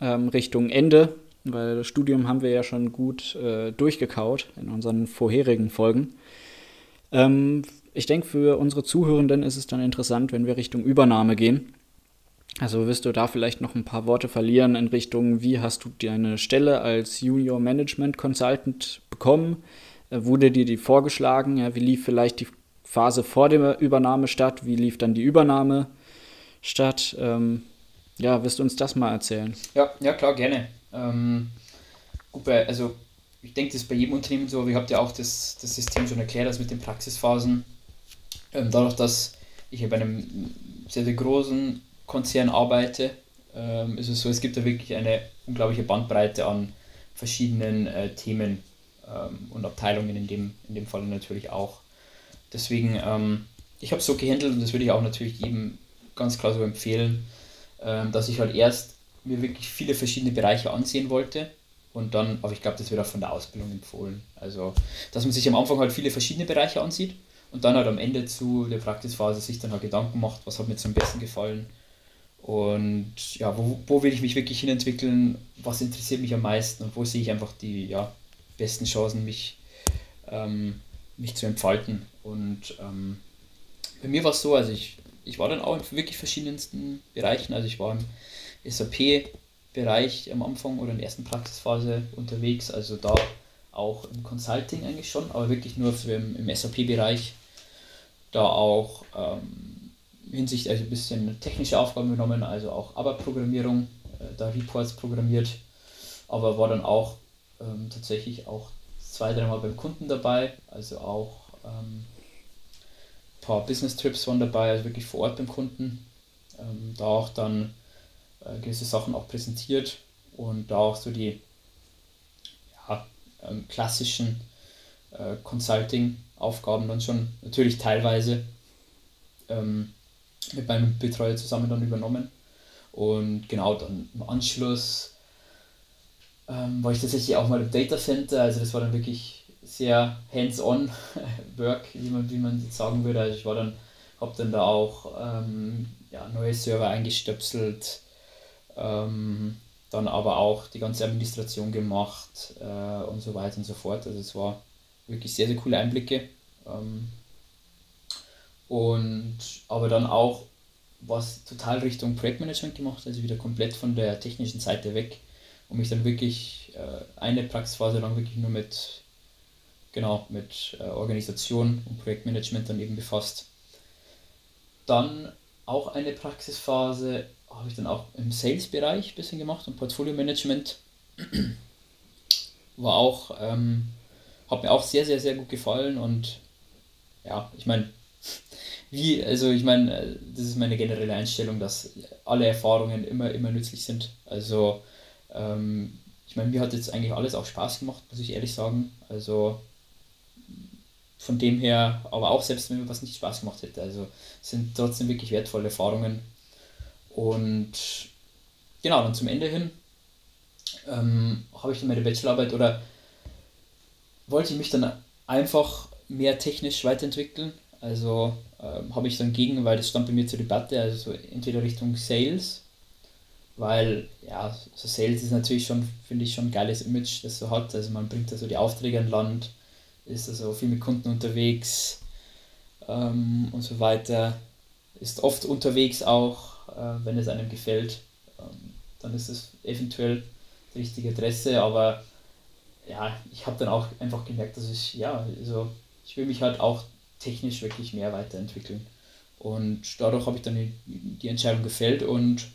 ähm, Richtung Ende, weil das Studium haben wir ja schon gut äh, durchgekaut in unseren vorherigen Folgen. Ähm, ich denke, für unsere Zuhörenden ist es dann interessant, wenn wir Richtung Übernahme gehen. Also wirst du da vielleicht noch ein paar Worte verlieren in Richtung, wie hast du deine Stelle als Junior Management Consultant bekommen? Äh, wurde dir die vorgeschlagen? Ja, wie lief vielleicht die Phase vor der Übernahme statt? Wie lief dann die Übernahme statt? Ähm, ja, wirst du uns das mal erzählen? Ja, ja klar, gerne. Ähm, gut, also ich denke, das ist bei jedem Unternehmen so, aber habt ja auch das, das System schon erklärt, das mit den Praxisphasen. Ähm, dadurch, dass ich bei einem sehr, sehr großen Konzern arbeite, ähm, ist es so, es gibt da wirklich eine unglaubliche Bandbreite an verschiedenen äh, Themen ähm, und Abteilungen in dem, in dem Fall natürlich auch. Deswegen, ähm, ich habe es so gehandelt und das würde ich auch natürlich jedem ganz klar so empfehlen, ähm, dass ich halt erst mir wirklich viele verschiedene Bereiche ansehen wollte und dann, aber ich glaube, das wird auch von der Ausbildung empfohlen. Also, dass man sich am Anfang halt viele verschiedene Bereiche ansieht und dann halt am Ende zu der Praxisphase sich dann halt Gedanken macht, was hat mir zum besten gefallen und ja, wo, wo will ich mich wirklich hinentwickeln, was interessiert mich am meisten und wo sehe ich einfach die ja, besten Chancen, mich, ähm, mich zu entfalten. Und ähm, bei mir war es so, also ich, ich war dann auch in wirklich verschiedensten Bereichen, also ich war im SAP Bereich am Anfang oder in der ersten Praxisphase unterwegs, also da auch im Consulting eigentlich schon, aber wirklich nur für im, im SAP-Bereich. Da auch ähm, Hinsicht also ein bisschen technische Aufgaben genommen, also auch ABAP-Programmierung, äh, da Reports programmiert, aber war dann auch ähm, tatsächlich auch zwei, dreimal beim Kunden dabei, also auch ähm, ein paar Business-Trips waren dabei, also wirklich vor Ort beim Kunden. Ähm, da auch dann äh, gewisse Sachen auch präsentiert und da auch so die ja, ähm, klassischen äh, Consulting-Aufgaben dann schon natürlich teilweise ähm, mit meinem Betreuer zusammen dann übernommen. Und genau dann im Anschluss ähm, war ich tatsächlich auch mal im Data Center, also das war dann wirklich sehr hands-on Work, wie man, wie man sagen würde. Also ich war dann, habe dann da auch ähm, ja, neue Server eingestöpselt, ähm, dann aber auch die ganze Administration gemacht äh, und so weiter und so fort. Also es war wirklich sehr, sehr coole Einblicke. Ähm, und aber dann auch was total Richtung Projektmanagement gemacht, also wieder komplett von der technischen Seite weg und mich dann wirklich äh, eine Praxisphase lang wirklich nur mit genau mit äh, Organisation und Projektmanagement dann eben befasst. Dann auch eine Praxisphase habe ich dann auch im Sales-Bereich ein bisschen gemacht und Portfolio-Management. War auch, ähm, hat mir auch sehr, sehr, sehr gut gefallen und ja, ich meine, wie, also ich meine, das ist meine generelle Einstellung, dass alle Erfahrungen immer, immer nützlich sind. Also Ähm, ich meine, mir hat jetzt eigentlich alles auch Spaß gemacht, muss ich ehrlich sagen. Also von dem her, aber auch selbst wenn mir was nicht Spaß gemacht hätte. Also sind trotzdem wirklich wertvolle Erfahrungen. Und genau, dann zum Ende hin ähm, habe ich dann meine Bachelorarbeit oder wollte ich mich dann einfach mehr technisch weiterentwickeln. Also ähm, habe ich dann gegen, weil das stand bei mir zur Debatte, also entweder Richtung Sales, weil ja, so Sales ist natürlich schon, finde ich, schon ein geiles Image, das so hat. Also man bringt da so die Aufträge an Land, ist also viel mit Kunden unterwegs ähm, und so weiter, ist oft unterwegs auch, äh, wenn es einem gefällt. Ähm, dann ist es eventuell die richtige Adresse, aber ja, ich habe dann auch einfach gemerkt, dass ich, ja, also ich will mich halt auch technisch wirklich mehr weiterentwickeln. Und dadurch habe ich dann die, Entscheidung gefällt und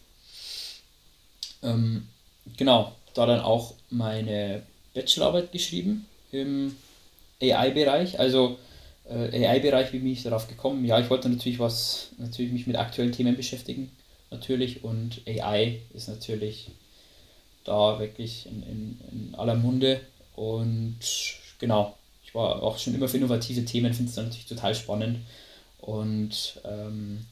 ähm, genau, da dann auch meine Bachelorarbeit geschrieben im AI-Bereich. Also äh, AI-Bereich, wie bin ich darauf gekommen? Ja, ich wollte natürlich was, natürlich mich mit aktuellen Themen beschäftigen, natürlich. Und AI ist natürlich da wirklich in, in, in aller Munde. Und genau, war auch schon immer für innovative Themen, finde es natürlich total spannend. Und ähm,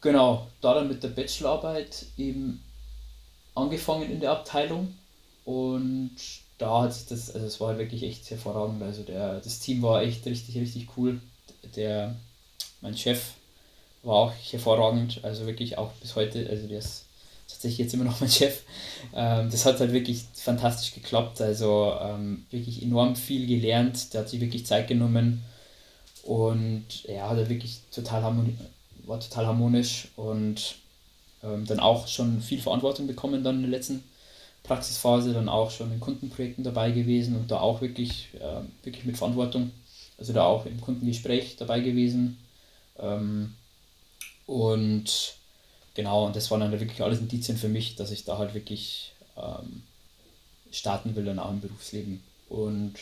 genau, da dann mit der Bachelorarbeit eben angefangen in der Abteilung und da hat sich das, also es war wirklich echt hervorragend. Also der, das Team war echt richtig, richtig cool. Der, mein Chef war auch hervorragend, also wirklich auch bis heute, also der ist tatsächlich jetzt immer noch mein Chef. Ähm, das hat halt wirklich fantastisch geklappt, also ähm, wirklich enorm viel gelernt, der hat sich wirklich Zeit genommen und ja, hat er wirklich total harmonisch, war total harmonisch und ähm, dann auch schon viel Verantwortung bekommen dann in der letzten Praxisphase, dann auch schon in Kundenprojekten dabei gewesen und da auch wirklich, äh, wirklich mit Verantwortung, also da auch im Kundengespräch dabei gewesen. Ähm, und genau, und das waren dann wirklich alles Indizien für mich, dass ich da halt wirklich ähm, starten will, dann auch im Berufsleben. Und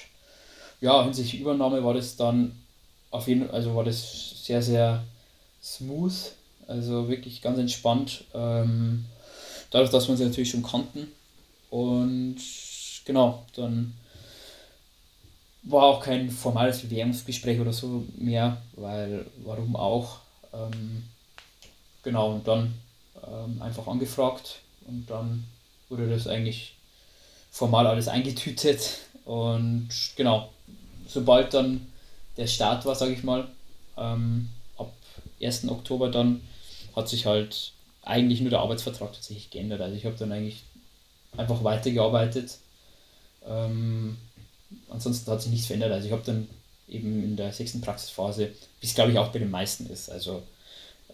ja, hinsichtlich Übernahme war das dann auf jeden also war das sehr, sehr smooth, also wirklich ganz entspannt. Ähm, dadurch, dass wir sie natürlich schon kannten. Und genau, dann war auch kein formales Bewerbungsgespräch oder so mehr, weil warum auch. Ähm, genau, und dann ähm, einfach angefragt und dann wurde das eigentlich formal alles eingetütet. Und genau, sobald dann der Start war, sage ich mal, ähm, ab 1. Oktober dann hat sich halt eigentlich nur der Arbeitsvertrag tatsächlich geändert. Also ich habe dann eigentlich einfach weitergearbeitet. Ähm, ansonsten hat sich nichts verändert. Also ich habe dann eben in der sechsten Praxisphase, wie es glaube ich auch bei den meisten ist. Also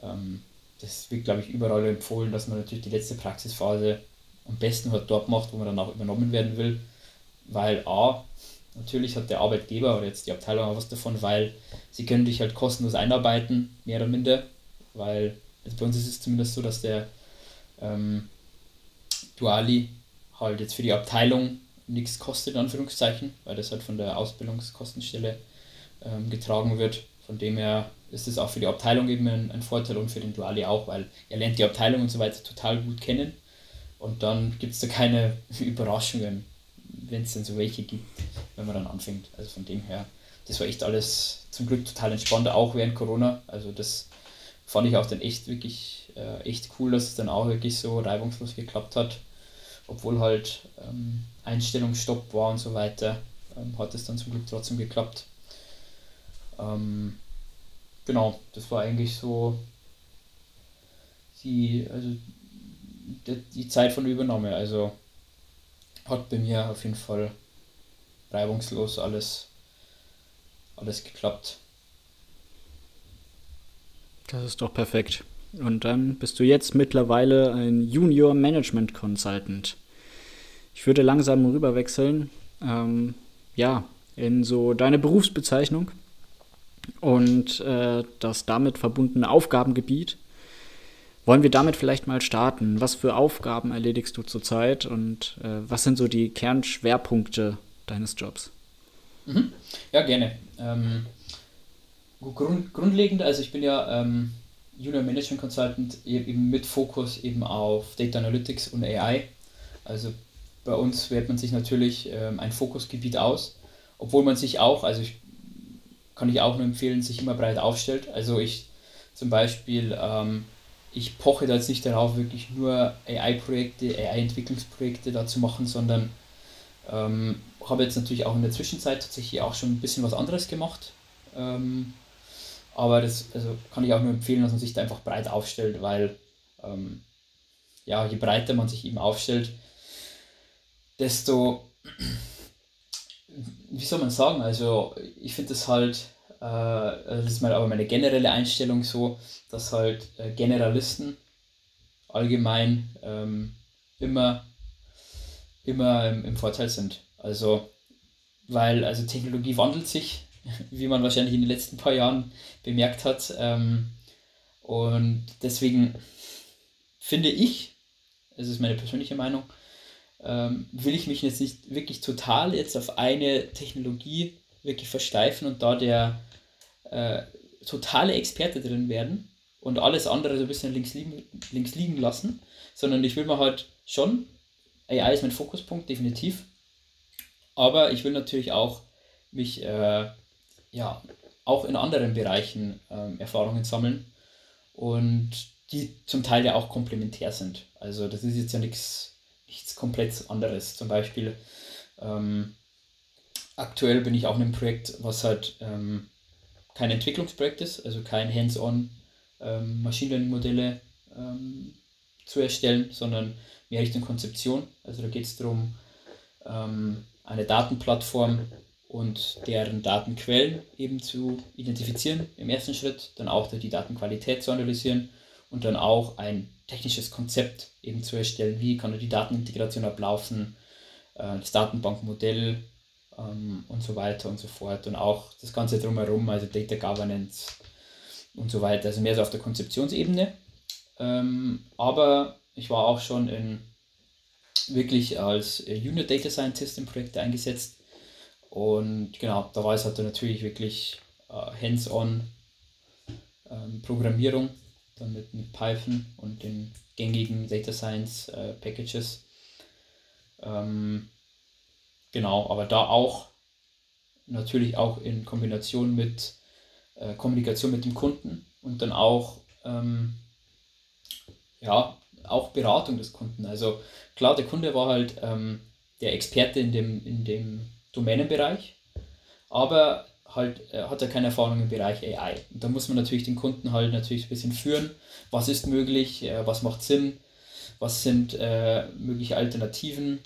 ähm, das wird glaube ich überall empfohlen, dass man natürlich die letzte Praxisphase am besten halt dort macht, wo man dann auch übernommen werden will. Weil A, natürlich hat der Arbeitgeber oder jetzt die Abteilung auch was davon, weil sie können dich halt kostenlos einarbeiten, mehr oder minder. Weil also bei uns ist es zumindest so, dass der ähm, Duali halt jetzt für die Abteilung nichts kostet, in Anführungszeichen, weil das halt von der Ausbildungskostenstelle ähm, getragen wird. Von dem her ist es auch für die Abteilung eben ein, ein, Vorteil und für den Duali auch, weil er lernt die Abteilung und so weiter total gut kennen und dann gibt es da keine Überraschungen, wenn es dann so welche gibt, wenn man dann anfängt. Also von dem her, das war echt alles zum Glück total entspannt, auch während Corona. Also das fand ich auch dann echt wirklich äh, echt cool, dass es dann auch wirklich so reibungslos geklappt hat obwohl halt ähm, Einstellungsstopp war und so weiter, ähm, hat es dann zum Glück trotzdem geklappt. Ähm, genau, das war eigentlich so die, also die, Zeit von Übernahme. Also hat bei mir auf jeden Fall reibungslos alles, alles geklappt. Das ist doch perfekt. Und dann bist du jetzt mittlerweile ein Junior Management Consultant. Ich würde langsam rüberwechseln, ähm, ja, in so deine Berufsbezeichnung und äh, das damit verbundene Aufgabengebiet. Wollen wir damit vielleicht mal starten? Was für Aufgaben erledigst du zurzeit und äh, was sind so die Kernschwerpunkte deines Jobs? Mhm. Ja, gerne. Ähm, grund, grundlegend, also ich bin ja ähm, Junior Management Consultant eben mit Fokus eben auf Data Analytics und AI. Also bei uns wählt man sich natürlich ähm, ein Fokusgebiet aus, obwohl man sich auch, also ich, kann ich auch nur empfehlen, sich immer breit aufstellt. Also ich zum Beispiel, ähm, ich poche da jetzt nicht darauf, wirklich nur AI-Projekte, AI-Entwicklungsprojekte da zu machen, sondern ähm, habe jetzt natürlich auch in der Zwischenzeit tatsächlich auch schon ein bisschen was anderes gemacht. Ähm, aber das also kann ich auch nur empfehlen, dass man sich da einfach breit aufstellt, weil ähm, ja, je breiter man sich eben aufstellt, desto, wie soll man sagen, also ich finde das halt, äh, das ist mal aber meine generelle Einstellung so, dass halt äh, Generalisten allgemein ähm, immer, immer im, im Vorteil sind. Also, weil also Technologie wandelt sich, wie man wahrscheinlich in den letzten paar Jahren bemerkt hat. Ähm, und deswegen finde ich, das ist meine persönliche Meinung, ähm, will ich mich jetzt nicht wirklich total jetzt auf eine Technologie wirklich versteifen und da der äh, totale Experte drin werden und alles andere so ein bisschen links liegen, links liegen lassen, sondern ich will mir halt schon, AI ist mein Fokuspunkt, definitiv, aber ich will natürlich auch mich äh, ja, auch in anderen Bereichen ähm, Erfahrungen sammeln und die zum Teil ja auch komplementär sind. Also das ist jetzt ja nichts nichts komplett anderes. Zum Beispiel ähm, aktuell bin ich auch in einem Projekt, was halt ähm, kein Entwicklungsprojekt ist, also kein Hands-on ähm, Machine Learning Modelle ähm, zu erstellen, sondern mehr Richtung Konzeption. Also da geht es darum, ähm, eine Datenplattform und deren Datenquellen eben zu identifizieren im ersten Schritt, dann auch die Datenqualität zu analysieren und dann auch ein technisches Konzept eben zu erstellen, wie kann die Datenintegration ablaufen, äh, das Datenbankmodell ähm, und so weiter und so fort. Und auch das Ganze drumherum, also Data Governance und so weiter, also mehr so auf der Konzeptionsebene. Ähm, aber ich war auch schon in wirklich als Junior Data Scientist im Projekt eingesetzt. Und genau, da war es halt natürlich wirklich äh, hands-on ähm, Programmierung dann mit, mit Python und den gängigen Data Science äh, Packages. Ähm, genau, aber da auch natürlich auch in Kombination mit äh, Kommunikation mit dem Kunden und dann auch ähm, ja auch Beratung des Kunden. Also klar, der Kunde war halt ähm, der Experte in dem, in dem Domänenbereich, aber halt äh, hat er keine Erfahrung im Bereich AI. Und da muss man natürlich den Kunden halt natürlich ein bisschen führen. Was ist möglich? Äh, was macht Sinn? Was sind äh, mögliche Alternativen?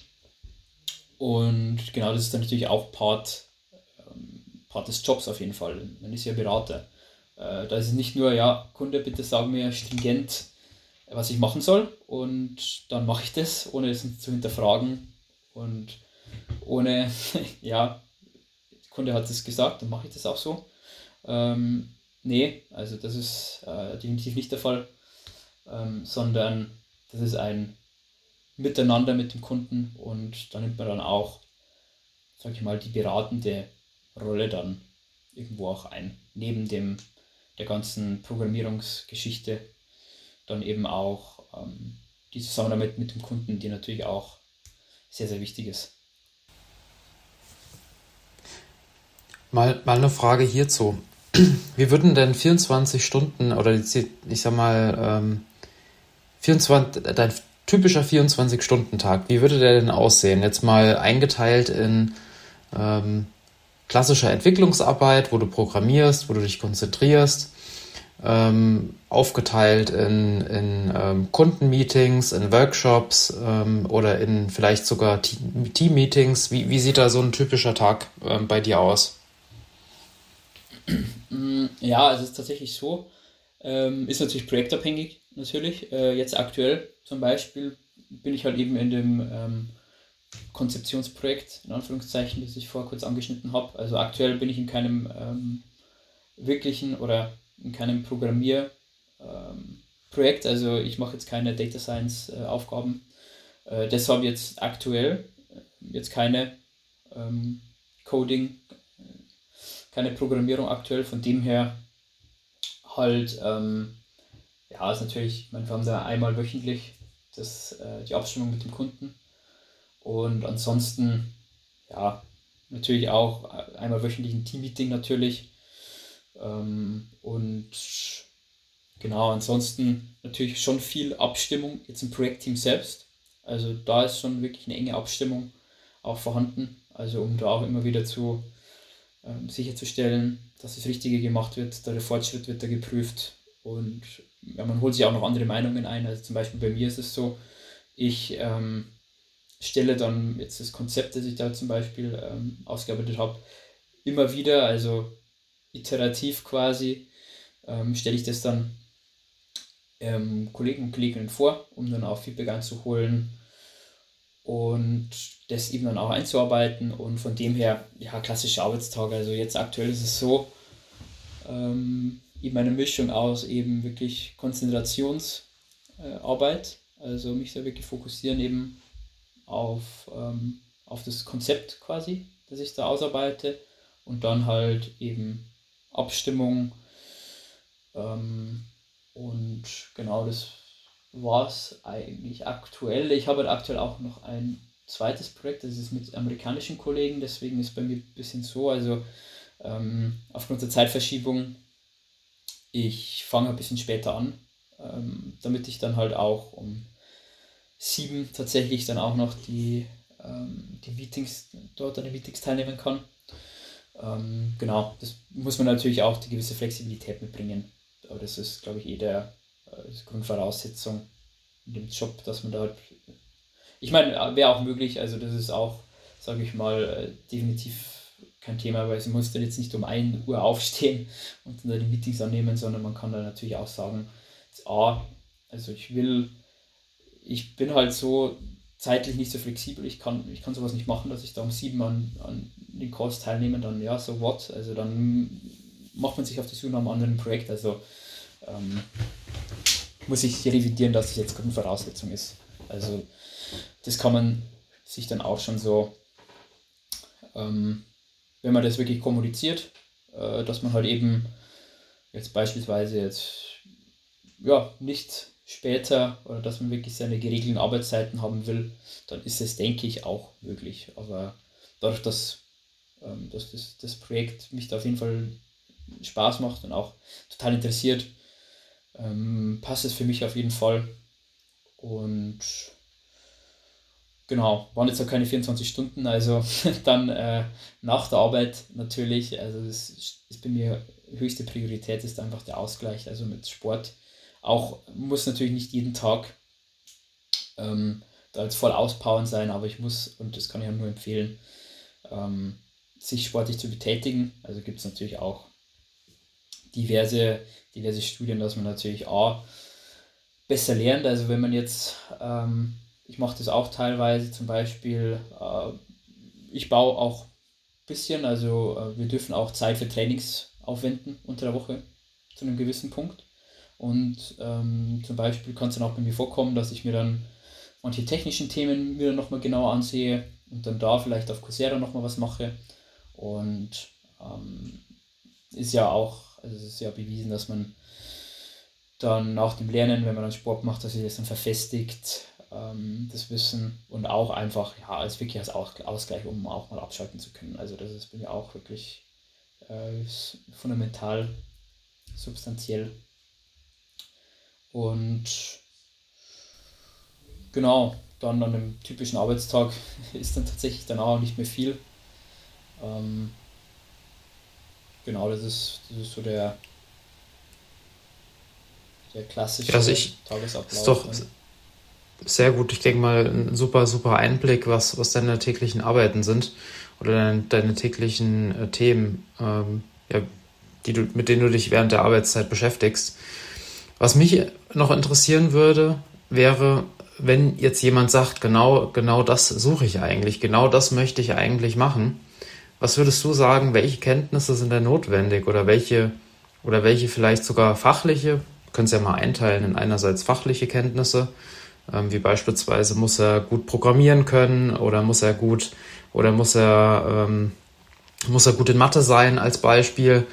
Und genau das ist dann natürlich auch Part, ähm, Part des Jobs auf jeden Fall. Man ist ja Berater. Äh, da ist es nicht nur, ja, Kunde, bitte sag mir stringent, was ich machen soll. Und dann mache ich das, ohne es zu hinterfragen und ohne, ja, Kunde hat es gesagt, dann mache ich das auch so. Ähm, nee, also das ist äh, definitiv nicht der Fall, ähm, sondern das ist ein Miteinander mit dem Kunden und da nimmt man dann auch, sag ich mal, die beratende Rolle dann irgendwo auch ein. Neben dem der ganzen Programmierungsgeschichte dann eben auch ähm, die Zusammenarbeit mit dem Kunden, die natürlich auch sehr, sehr wichtig ist. Mal, mal eine Frage hierzu. Wie würden denn 24 Stunden oder ich sag mal ähm, 24, dein typischer 24-Stunden-Tag, wie würde der denn aussehen? Jetzt mal eingeteilt in ähm, klassischer Entwicklungsarbeit, wo du programmierst, wo du dich konzentrierst, ähm, aufgeteilt in, in ähm, Kundenmeetings, in Workshops ähm, oder in vielleicht sogar Team-Meetings. Wie, wie sieht da so ein typischer Tag ähm, bei dir aus? Ja, es ist tatsächlich so. Ähm, ist natürlich projektabhängig, natürlich. Äh, jetzt aktuell zum Beispiel bin ich halt eben in dem ähm, Konzeptionsprojekt, in Anführungszeichen, das ich vorher kurz angeschnitten habe. Also aktuell bin ich in keinem ähm, wirklichen oder in keinem Programmierprojekt. Ähm, also ich mache jetzt keine Data Science äh, Aufgaben. Äh, deshalb jetzt aktuell äh, jetzt keine ähm, Coding keine Programmierung aktuell, von dem her halt, ähm, ja, ist natürlich, ich meine, wir haben da einmal wöchentlich das, äh, die Abstimmung mit dem Kunden Und ansonsten, ja, natürlich auch einmal wöchentlich ein Team-Meeting natürlich. Ähm, und genau, ansonsten natürlich schon viel Abstimmung jetzt im Projektteam selbst. Also da ist schon wirklich eine enge Abstimmung auch vorhanden. Also um da auch immer wieder zu ähm, sicherzustellen, dass das Richtige gemacht wird, der Fortschritt wird da geprüft und ja, man holt sich auch noch andere Meinungen ein. Also zum Beispiel bei mir ist es so, ich ähm, stelle dann jetzt das Konzept, das ich da zum Beispiel ähm, ausgearbeitet habe, immer wieder, also iterativ quasi, ähm, stelle ich das dann ähm, Kollegen und Kolleginnen vor, um dann auch Feedback einzuholen und das eben dann auch einzuarbeiten und von dem her, ja, klassische Arbeitstage. Also jetzt aktuell ist es so, ähm, eben eine Mischung aus eben wirklich Konzentrationsarbeit, äh, also mich da wirklich fokussieren eben auf, ähm, auf das Konzept quasi, das ich da ausarbeite und dann halt eben Abstimmung ähm, und genau das war es eigentlich aktuell. Ich habe halt aktuell auch noch ein zweites Projekt, das ist mit amerikanischen Kollegen, deswegen ist bei mir ein bisschen so, also ähm, aufgrund der Zeitverschiebung, ich fange ein bisschen später an, ähm, damit ich dann halt auch um sieben tatsächlich dann auch noch die, ähm, die Meetings, dort an den Meetings teilnehmen kann. Ähm, genau, das muss man natürlich auch die gewisse Flexibilität mitbringen. Aber das ist, glaube ich, eh der äh, Grundvoraussetzung in dem Job, dass man da halt. Ich meine, wäre auch möglich, also das ist auch, sage ich mal, äh, definitiv kein Thema, weil sie muss dann jetzt nicht um 1 Uhr aufstehen und dann die Meetings annehmen, sondern man kann da natürlich auch sagen, A, also ich will ich bin halt so zeitlich nicht so flexibel. Ich kann, ich kann sowas nicht machen, dass ich da um sieben an, an den Calls teilnehme, dann ja, so what. Also dann macht man sich auf die Suche nach einem anderen Projekt. Also ähm, muss ich revidieren, dass das jetzt eine Voraussetzung ist. Also das kann man sich dann auch schon so, ähm, wenn man das wirklich kommuniziert, äh, dass man halt eben jetzt beispielsweise jetzt ja nicht später oder dass man wirklich seine geregelten Arbeitszeiten haben will, dann ist es, denke ich, auch möglich. Aber dadurch, dass, ähm, dass das, das Projekt mich da auf jeden Fall Spaß macht und auch total interessiert, ähm, passt es für mich auf jeden Fall. Und genau, waren jetzt auch keine 24 Stunden, also dann äh, nach der Arbeit natürlich, also das ist bei mir höchste Priorität ist einfach der Ausgleich, also mit Sport auch muss natürlich nicht jeden Tag ähm, da jetzt voll auspowern sein, aber ich muss, und das kann ich ja nur empfehlen, ähm, sich sportlich zu betätigen. Also gibt es natürlich auch diverse, diverse Studien, dass man natürlich A, besser lernt. Also wenn man jetzt, ähm, ich mache das auch teilweise, zum Beispiel, äh, ich baue auch ein bisschen, also äh, wir dürfen auch Zeit für Trainings aufwenden unter der Woche zu einem gewissen Punkt. Und ähm, zum Beispiel kann es dann auch bei mir vorkommen, dass ich mir dann manche technischen Themen mir nochmal genauer ansehe und dann da vielleicht auf Coursera nochmal was mache. Und ähm, ist ja auch, also es ist ja bewiesen, dass man dann nach dem Lernen, wenn man dann Sport macht, dass sich das dann verfestigt, ähm, das Wissen und auch einfach, ja, als wirklich als Ausgleich, um auch mal abschalten zu können. Also das ist bei mir auch wirklich äh, fundamental, substanziell und genau, dann an einem typischen Arbeitstag ist dann tatsächlich dann auch nicht mehr viel. Ähm, genau, das ist, das ist so der, der klassische also ich, Tagesablauf. Ist doch dann. sehr gut. Ich denke mal, ein super, super Einblick, was, was deine täglichen Arbeiten sind oder deine, deine täglichen äh, Themen, ähm, ja, die du, mit denen du dich während der Arbeitszeit beschäftigst. Was mich noch interessieren würde, wäre, wenn jetzt jemand sagt, genau, genau das suche ich eigentlich, genau das möchte ich eigentlich machen. Was würdest du sagen, welche Kenntnisse sind denn notwendig oder welche, oder welche vielleicht sogar fachliche, können es ja mal einteilen in einerseits fachliche Kenntnisse, ähm, wie beispielsweise muss er gut programmieren können oder muss er gut, oder muss er, ähm, muss er gut in Mathe sein als Beispiel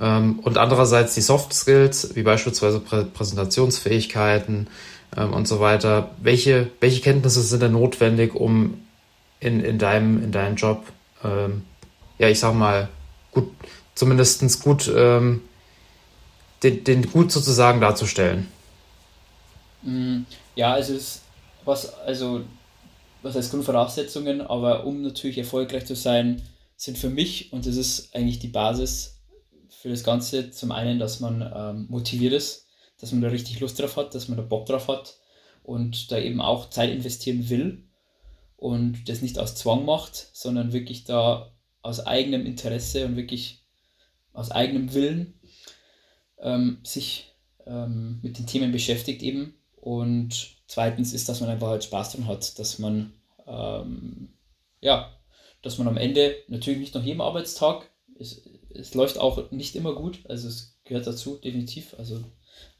ähm, und andererseits die Soft Skills, wie beispielsweise Prä Präsentationsfähigkeiten ähm, und so weiter. Welche, welche Kenntnisse sind denn notwendig, um in, in, deinem, in deinem Job, ähm, ja, ich sag mal, gut, zumindest gut, ähm, den, den gut sozusagen darzustellen. Mm, ja, es ist was, also, was heißt Grundvoraussetzungen, aber um natürlich erfolgreich zu sein, sind für mich, und das ist eigentlich die Basis für das Ganze, zum einen, dass man ähm, motiviert ist, dass man da richtig Lust drauf hat, dass man da Bock drauf hat und da eben auch Zeit investieren will und das nicht aus Zwang macht, sondern wirklich da aus eigenem Interesse und wirklich aus eigenem Willen ähm, sich ähm, mit den Themen beschäftigt eben. Und zweitens ist, dass man einfach halt Spaß dran hat, dass man ähm, ja, dass man am Ende natürlich nicht nach jedem Arbeitstag, es, es läuft auch nicht immer gut, also es gehört dazu, definitiv, also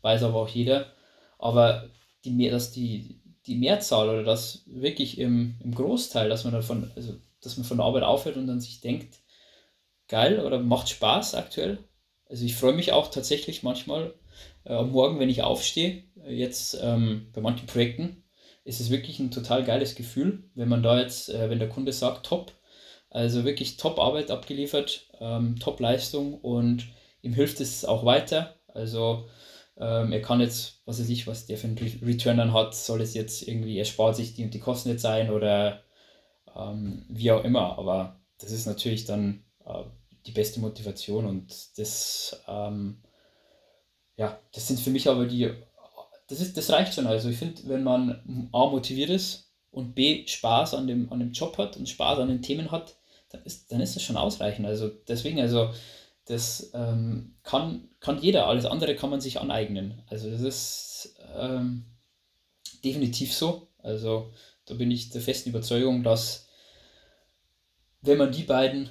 weiß aber auch jeder, aber die mehr, dass die, die Mehrzahl oder das wirklich im, im Großteil, dass man davon, also dass man von der Arbeit aufhört und dann sich denkt, geil oder macht Spaß aktuell. Also ich freue mich auch tatsächlich manchmal äh, am Morgen, wenn ich aufstehe, jetzt ähm, bei manchen Projekten, ist es wirklich ein total geiles Gefühl, wenn man da jetzt, äh, wenn der Kunde sagt, top, also wirklich top Arbeit abgeliefert, ähm, top Leistung und ihm hilft es auch weiter. Also ähm, er kann jetzt, was weiß ich, was der für einen Return dann hat, soll es jetzt irgendwie, er spart sich die und die Kosten jetzt sein oder ähm, wie auch immer. Aber das ist natürlich dann äh, die beste Motivation und das, ähm, ja, das sind für mich aber die, das, ist, das reicht schon. Also ich finde, wenn man A motiviert ist und B Spaß an dem, an dem Job hat und Spaß an den Themen hat, dann ist, dann ist das schon ausreichend. Also deswegen, also das ähm, kann, kann jeder, alles andere kann man sich aneignen. Also das ist ähm, definitiv so. Also da bin ich der festen Überzeugung, dass wenn man die beiden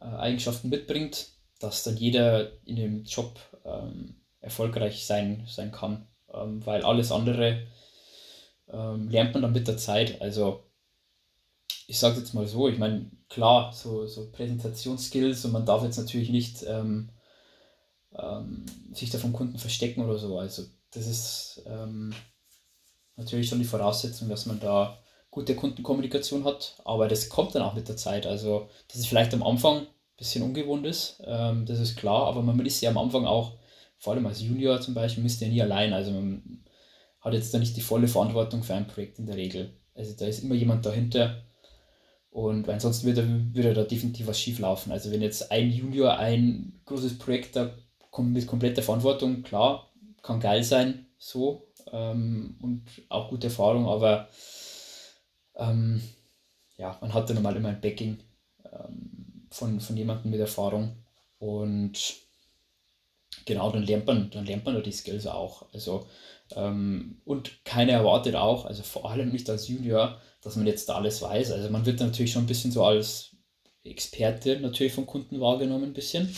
äh, Eigenschaften mitbringt, dass dann jeder in dem Job ähm, erfolgreich sein, sein kann. Ähm, weil alles andere ähm, lernt man dann mit der Zeit. Also ich sage jetzt mal so, ich meine, klar, so, so Präsentationsskills und man darf jetzt natürlich nicht ähm, ähm, sich da vom Kunden verstecken oder so. Also das ist natürlich schon die Voraussetzung, dass man da gute Kundenkommunikation hat, aber das kommt dann auch mit der Zeit. Also, dass es vielleicht am Anfang ein bisschen ungewohnt ist, ähm, das ist klar, aber man ist ja am Anfang auch, vor allem als Junior zum Beispiel, müsste ja nie allein. Also man hat jetzt da nicht die volle Verantwortung für ein Projekt in der Regel. Also da ist immer jemand dahinter, und ansonsten würde, würde da definitiv was schief laufen. Also wenn jetzt ein Junior ein großes Projekt da kommt mit kompletter Verantwortung, klar, kann geil sein, so ähm, und auch gute Erfahrung, aber ähm, ja, man hat dann normal immer ein Backing ähm, von, von jemandem mit Erfahrung und genau, dann lernt man, dann lernt man die Skills auch. Also ähm, und keiner erwartet auch, also vor allem nicht als Junior, dass man jetzt da alles weiß. Also man wird natürlich schon ein bisschen so als Experte natürlich vom Kunden wahrgenommen, ein bisschen.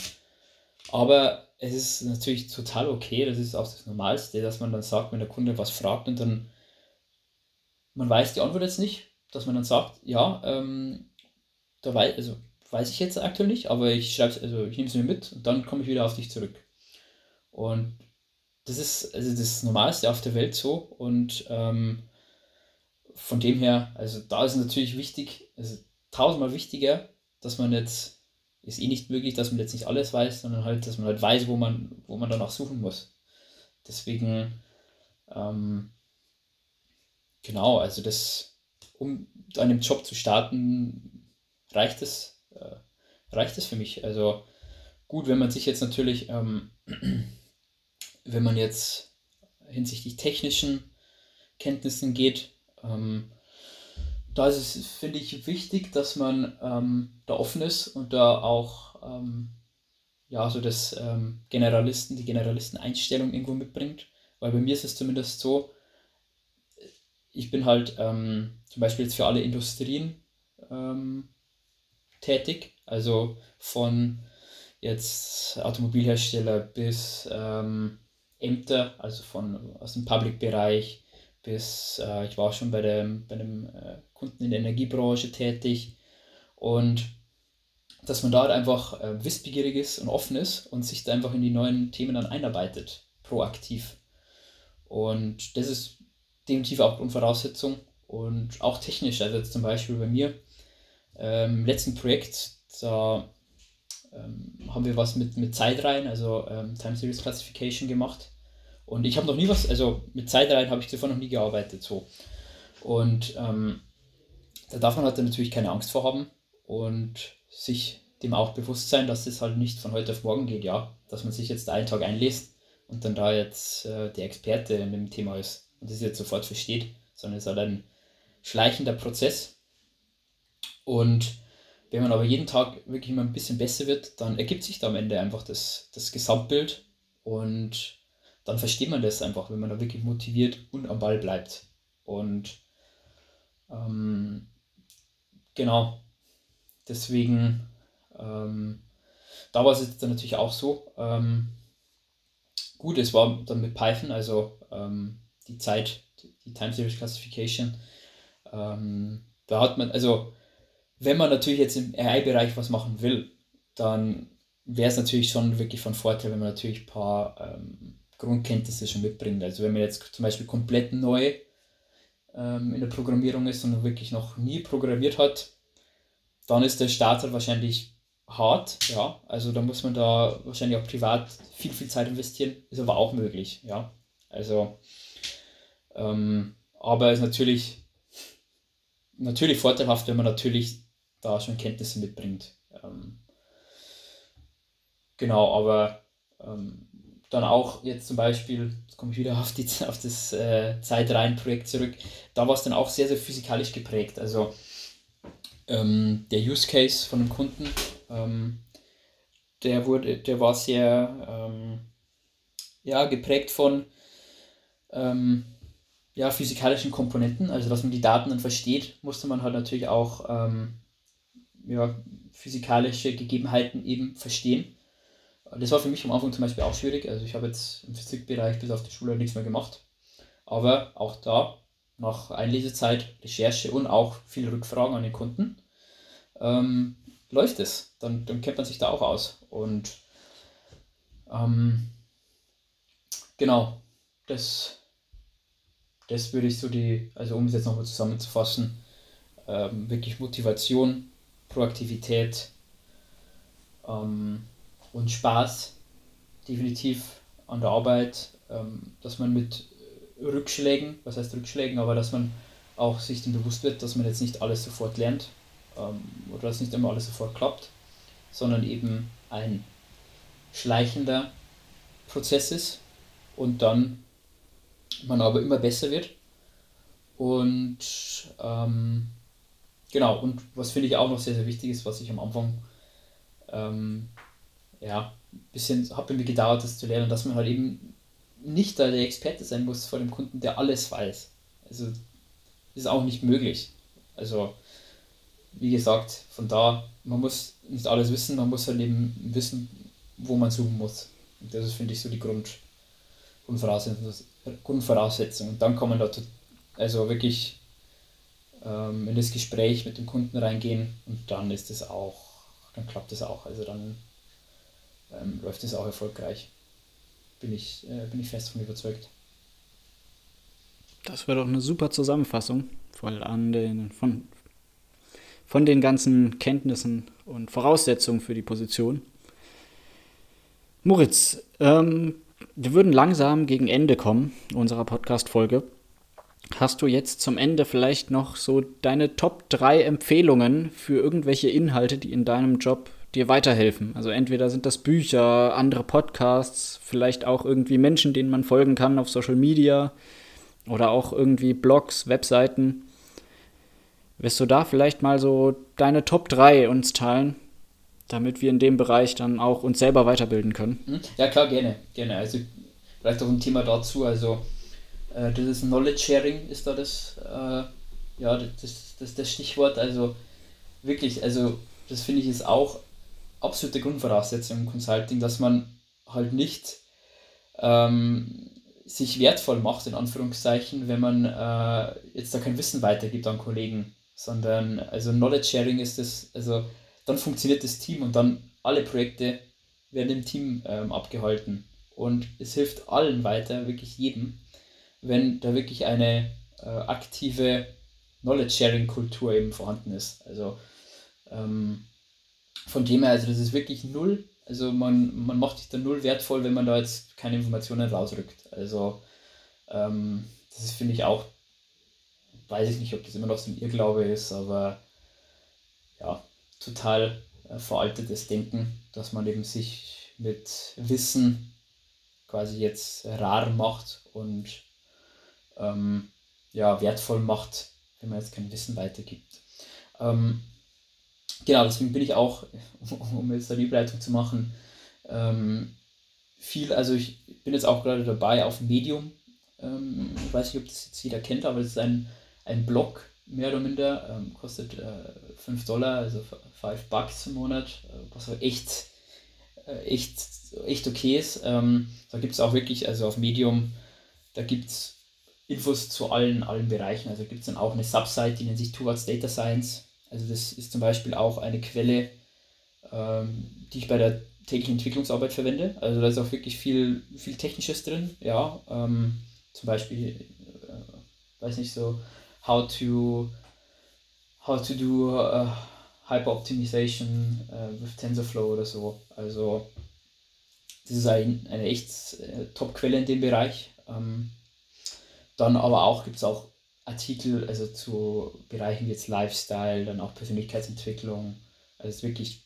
Aber es ist natürlich total okay, das ist auch das Normalste, dass man dann sagt, wenn der Kunde was fragt und dann man weiß die Antwort jetzt nicht, dass man dann sagt, ja, ähm, da weiß, also weiß ich jetzt aktuell nicht, aber ich schreibe also ich nehme es mir mit und dann komme ich wieder auf dich zurück. Und das ist also das Normalste auf der Welt so und ähm, von dem her, also da ist natürlich wichtig, also tausendmal wichtiger, dass man jetzt, ist eh nicht möglich, dass man jetzt nicht alles weiß, sondern halt, dass man halt weiß, wo man, wo man danach suchen muss. Deswegen, ähm, genau, also das, um einen Job zu starten, reicht es, äh, reicht es für mich. Also gut, wenn man sich jetzt natürlich, ähm, wenn man jetzt hinsichtlich technischen Kenntnissen geht, ähm, da ist es, finde ich, wichtig, dass man ähm, da offen ist und da auch ähm, ja, so das ähm, Generalisten, die Generalisten-Einstellung irgendwo mitbringt. Weil bei mir ist es zumindest so, ich bin halt ähm, zum Beispiel jetzt für alle Industrien ähm, tätig, also von jetzt Automobilhersteller bis ähm, Ämter, also von aus dem Public-Bereich bis äh, ich war schon bei, dem, bei einem äh, Kunden in der Energiebranche tätig und dass man da halt einfach äh, wissbegierig ist und offen ist und sich da einfach in die neuen Themen dann einarbeitet, proaktiv. Und das ist definitiv auch Grundvoraussetzung und auch technisch, also jetzt zum Beispiel bei mir, ähm, letzten Projekt, da ähm, haben wir was mit, mit Zeitreihen, also ähm, Time Series Classification gemacht. Und ich habe noch nie was, also mit Zeitreihen habe ich zuvor noch nie gearbeitet. So. Und ähm, da darf man halt natürlich keine Angst vor haben und sich dem auch bewusst sein, dass es halt nicht von heute auf morgen geht, ja. Dass man sich jetzt einen Tag einlässt und dann da jetzt äh, der Experte in dem Thema ist das jetzt sofort versteht, sondern es ist halt ein schleichender Prozess. Und wenn man aber jeden Tag wirklich immer ein bisschen besser wird, dann ergibt sich da am Ende einfach das, das Gesamtbild und dann versteht man das einfach, wenn man da wirklich motiviert und am Ball bleibt. Und ähm, genau, deswegen, ähm, da war es jetzt dann natürlich auch so. Ähm, gut, es war dann mit Python, also ähm, die Zeit, die Time Series Classification. Ähm, da hat man, also wenn man natürlich jetzt im AI-Bereich was machen will, dann wäre es natürlich schon wirklich von Vorteil, wenn man natürlich ein paar ähm, Grundkenntnisse schon mitbringt. Also wenn man jetzt zum Beispiel komplett neu ähm, in der Programmierung ist und wirklich noch nie programmiert hat, dann ist der Starter wahrscheinlich hart, ja. Also da muss man da wahrscheinlich auch privat viel, viel Zeit investieren, ist aber auch möglich, ja. Also, ähm, aber ist natürlich, natürlich vorteilhaft, wenn man natürlich da schon Kenntnisse mitbringt. Ähm, genau, aber ähm, dann auch jetzt zum Beispiel, jetzt komme ich wieder auf, die, auf das äh, Zeitreihenprojekt zurück, da war es dann auch sehr, sehr physikalisch geprägt. Also ähm, der Use Case von dem Kunden, ähm, der wurde, der war sehr ähm, ja, geprägt von ähm, ja, physikalischen Komponenten, also dass man die Daten dann versteht, musste man halt natürlich auch ähm, ja, physikalische Gegebenheiten eben verstehen. Das war für mich am Anfang zum Beispiel auch schwierig. Also ich habe jetzt im Physikbereich bis auf die Schule nichts mehr gemacht. Aber auch da, nach Einlesezeit, Recherche und auch viele Rückfragen an den Kunden, ähm, läuft es. Dann, dann kennt man sich da auch aus. Und ähm, genau, das, das würde ich so die, also um es jetzt nochmal zusammenzufassen, ähm, wirklich Motivation, Proaktivität ähm, und Spaß definitiv an der Arbeit, ähm, dass man mit Rückschlägen, was heißt Rückschlägen, aber dass man auch sich dem bewusst wird, dass man jetzt nicht alles sofort lernt ähm, oder dass nicht immer alles sofort klappt, sondern eben ein schleichender Prozess ist und dann man aber immer besser wird und ähm, Genau, und was finde ich auch noch sehr, sehr wichtig ist, was ich am Anfang ähm, ja, ein bisschen hat bei mir gedauert, das zu lernen, dass man halt eben nicht da der Experte sein muss vor dem Kunden, der alles weiß. Also ist auch nicht möglich. Also wie gesagt, von da, man muss nicht alles wissen, man muss halt eben wissen, wo man suchen muss. Und das ist, finde ich, so die Grund, Grundvoraussetzung, Grundvoraussetzung. Und dann man da also wirklich ähm, in das Gespräch mit dem Kunden reingehen und dann ist es auch, dann klappt es auch. Also dann ähm, läuft es auch erfolgreich. Bin ich, äh, bin ich fest davon überzeugt. Das wäre doch eine super Zusammenfassung voll an den, von, von den ganzen Kenntnissen und Voraussetzungen für die Position. Moritz, ähm, wir würden langsam gegen Ende kommen unserer Podcast-Folge. Hast du jetzt zum Ende vielleicht noch so deine Top 3 Empfehlungen für irgendwelche Inhalte, die in deinem Job dir weiterhelfen? Also entweder sind das Bücher, andere Podcasts, vielleicht auch irgendwie Menschen, denen man folgen kann auf Social Media oder auch irgendwie Blogs, Webseiten. Wirst du da vielleicht mal so deine Top 3 uns teilen, damit wir in dem Bereich dann auch uns selber weiterbilden können? Hm? Ja, klar, gerne. Gerne. Also vielleicht auch ein Thema dazu. Also äh, das ist Knowledge Sharing, ist da das, äh, ja, das, das, das Stichwort. Also wirklich, also das finde ich ist auch absolute Grundvoraussetzung im Consulting, dass man halt nicht ähm, sich wertvoll macht, in Anführungszeichen, wenn man äh, jetzt da kein Wissen weitergibt an Kollegen, sondern also Knowledge Sharing ist das, also dann funktioniert das Team und dann alle Projekte werden im Team ähm, abgehalten und es hilft allen weiter, wirklich jedem wenn da wirklich eine äh, aktive Knowledge-Sharing-Kultur eben vorhanden ist. Also Ähm, von dem her, also das ist wirklich null. Also man, man macht sich da null wertvoll, wenn man da jetzt keine Informationen rausrückt. Also ähm, das finde ich, auch, weiß ich nicht, ob das immer noch so ein Irrglaube ist, aber ja, total äh, veraltetes Denken, dass man eben sich mit Wissen quasi jetzt rar macht und ähm, ja, wertvoll macht, wenn man jetzt kein Wissen weitergibt. Ähm, genau, deswegen bin ich auch, um jetzt eine Überleitung zu machen, ähm, viel, also ich bin jetzt auch gerade dabei auf Medium. Ähm, ich weiß nicht, ob das jetzt jeder kennt, aber es ist ein, ein Blog, mehr oder minder, ähm, kostet äh, 5 Dollar, also 5 Bucks im Monat, äh, was echt, äh, echt, echt okay ist. Ähm, da gibt es auch wirklich, also auf Medium, da gibt es Infos zu allen, allen Bereichen. Also gibt es dann auch eine Subsite, die nennt sich Towards Data Science. Also das ist zum Beispiel auch eine Quelle, ähm, die ich bei der täglichen Entwicklungsarbeit verwende. Also da ist auch wirklich viel, viel Technisches drin. Ja, ähm, zum Beispiel, äh, weiß nicht so, how to how to do uh, Hyper Optimization uh, with TensorFlow oder so. Also das ist ein, eine echt äh, Top-Quelle in dem Bereich. Ähm, dann aber auch gibt es auch Artikel, also zu Bereichen wie jetzt Lifestyle, dann auch Persönlichkeitsentwicklung. Also es ist wirklich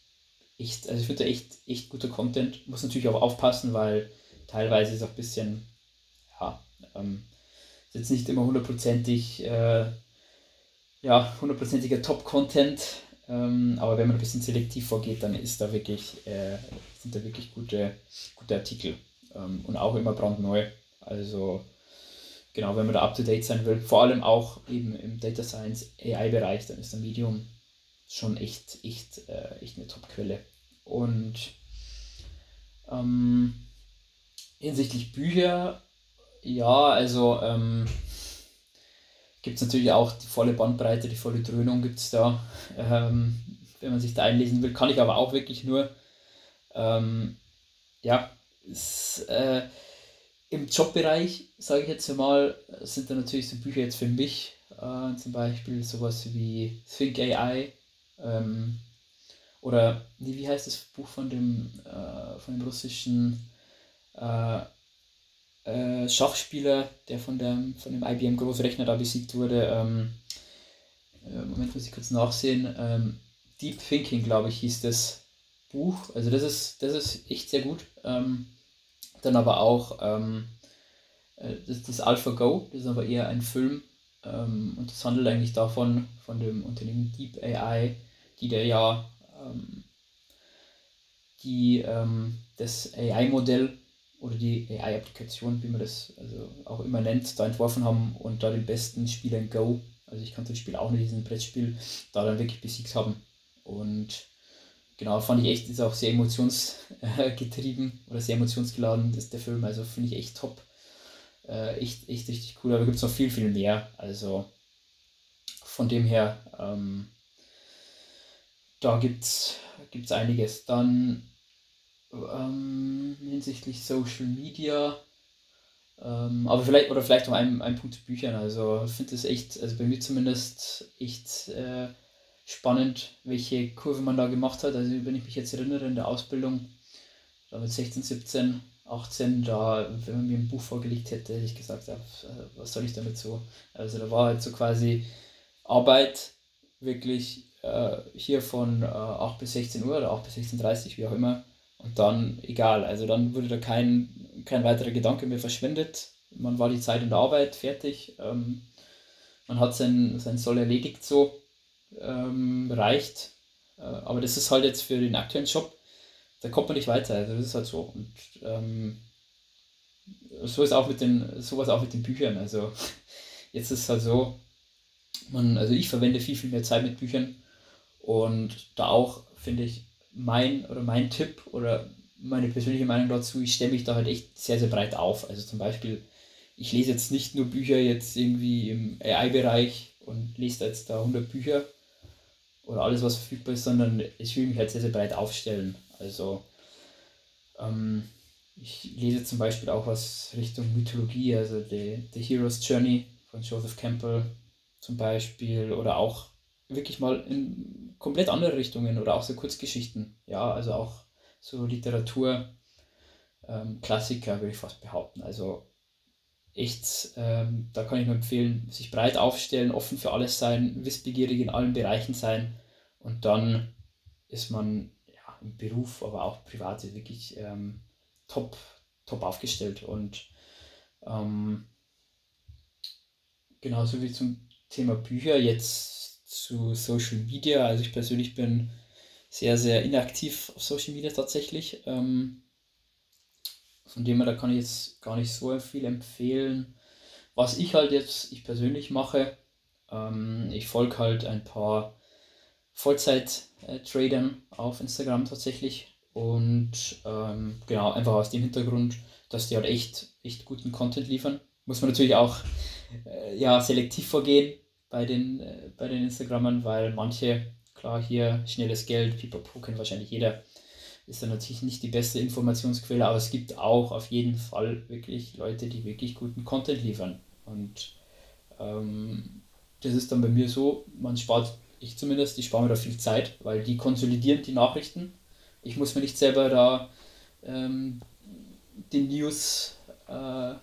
echt, also ich finde echt, echt guter Content. Muss natürlich auch aufpassen, weil teilweise ist auch ein bisschen, ja, ähm, jetzt nicht immer hundertprozentig, äh, ja, hundertprozentiger Top-Content. Ähm, aber wenn man ein bisschen selektiv vorgeht, dann ist da wirklich, äh, sind da wirklich gute, gute Artikel. Ähm, und auch immer brandneu. Also genau, wenn man da up to date sein will, vor allem auch eben im Data Science AI-Bereich, dann ist der Medium schon echt, echt, äh, echt eine Top-Quelle. Und ähm, hinsichtlich Bücher, ja, also ähm, gibt es natürlich auch die volle Bandbreite, die volle Dröhnung gibt es da. Ähm, wenn man sich da einlesen will, kann ich aber auch wirklich nur, ähm, ja, es, äh, im Jobbereich, sage ich jetzt mal, sind da natürlich so Bücher jetzt für mich, äh, zum Beispiel sowas wie Think AI ähm, oder wie heißt das Buch von dem, äh, von dem russischen äh, Schachspieler, der von dem, von dem IBM Großrechner da besiegt wurde. Ähm, äh, Moment, muss ich kurz nachsehen. Ähm, Deep Thinking, glaube ich, hieß das Buch. Also das ist, das ist echt sehr gut. Ähm, dann aber auch ähm, äh, das, das AlphaGo, das ist aber eher ein Film. Ähm, und das handelt eigentlich davon, von dem Unternehmen Deep AI, die der ja ähm, die das AI-Modell oder die AI-Applikation, wie man das also auch immer nennt, da entworfen haben und da den besten Spieler in Go, also ich kannte das Spiel auch nicht, diesen Brettspiel, da dann wirklich besiegt haben. Und genau, fand ich echt, ist auch sehr emotionsgetrieben oder sehr emotionsgeladen, das der Film, also finde ich echt top. Äh, echt, echt richtig cool, aber gibt es noch viel, viel mehr. Also von dem her, ähm, da gibt es einiges. Dann ähm, hinsichtlich Social Media. Ähm, aber vielleicht, oder vielleicht noch ein, ein Punkt zu Büchern. Also ich finde es echt, also bei mir zumindest echt äh, spannend, welche Kurve man da gemacht hat. Also wenn ich mich jetzt erinnere in der Ausbildung, da mit 16, 17, 18, da, wenn man mir ein Buch vorgelegt hätte, hätte ich gesagt, ja, was soll ich damit so? Also da war halt so quasi Arbeit wirklich äh, hier von äh, 8 bis 16 Uhr oder 8 bis 16.30 Uhr, wie auch immer, und dann egal, also dann wurde da kein, kein weiterer Gedanke mehr verschwendet. Man war die Zeit in der Arbeit fertig. Ähm, man hat sein, sein Soll erledigt so. Ähm, reicht. Äh, aber das ist halt jetzt für den aktuellen Job, da kommt man nicht weiter. Also das ist halt so. Und ähm, so ist auch mit den, sowas auch mit den Büchern. Also jetzt ist es halt so, man, also ich verwende viel, viel mehr Zeit mit Büchern. Und da auch, finde ich, mein oder mein Tipp oder meine persönliche Meinung dazu, ich stelle mich da halt echt sehr, sehr breit auf. Also zum Beispiel, ich lese jetzt nicht nur Bücher jetzt irgendwie im AI-Bereich und lese da jetzt da 100 Bücher oder alles, was verfügbar ist, sondern ich will mich halt sehr, sehr breit aufstellen. Also ähm, ich lese zum Beispiel auch was Richtung Mythologie, also The, The Hero's Journey von Joseph Campbell zum Beispiel oder auch wirklich mal in komplett andere Richtungen oder auch so Kurzgeschichten. Ja, also auch so Literatur, ähm, Klassiker würde ich fast behaupten. Also echt, ähm, da kann ich nur empfehlen, sich breit aufstellen, offen für alles sein, wissbegierig in allen Bereichen sein und dann ist man ja, im Beruf, aber auch privat wirklich ähm, top, top aufgestellt und ähm, genauso wie zum Thema Bücher, jetzt zu Social Media. Also ich persönlich bin sehr, sehr inaktiv auf Social Media tatsächlich. Ähm, von dem her, da kann ich jetzt gar nicht so viel empfehlen. Was ich halt jetzt, ich persönlich mache, ähm, ich folge halt ein paar Vollzeit-Tradern auf Instagram tatsächlich. Und ähm, genau, einfach aus dem Hintergrund, dass die halt echt, echt guten Content liefern. Muss man natürlich auch äh, ja, selektiv vorgehen bei den, äh, bei den Instagrammern, weil manche, klar, hier schnelles Geld, Pipapo kennt wahrscheinlich jeder, ist dann natürlich nicht die beste Informationsquelle, aber es gibt auch auf jeden Fall wirklich Leute, die wirklich guten Content liefern. Und ähm, das ist dann bei mir so, man spart, ich zumindest, ich spare mir da viel Zeit, weil die konsolidieren die Nachrichten. Ich muss mir nicht selber da ähm, den News, äh,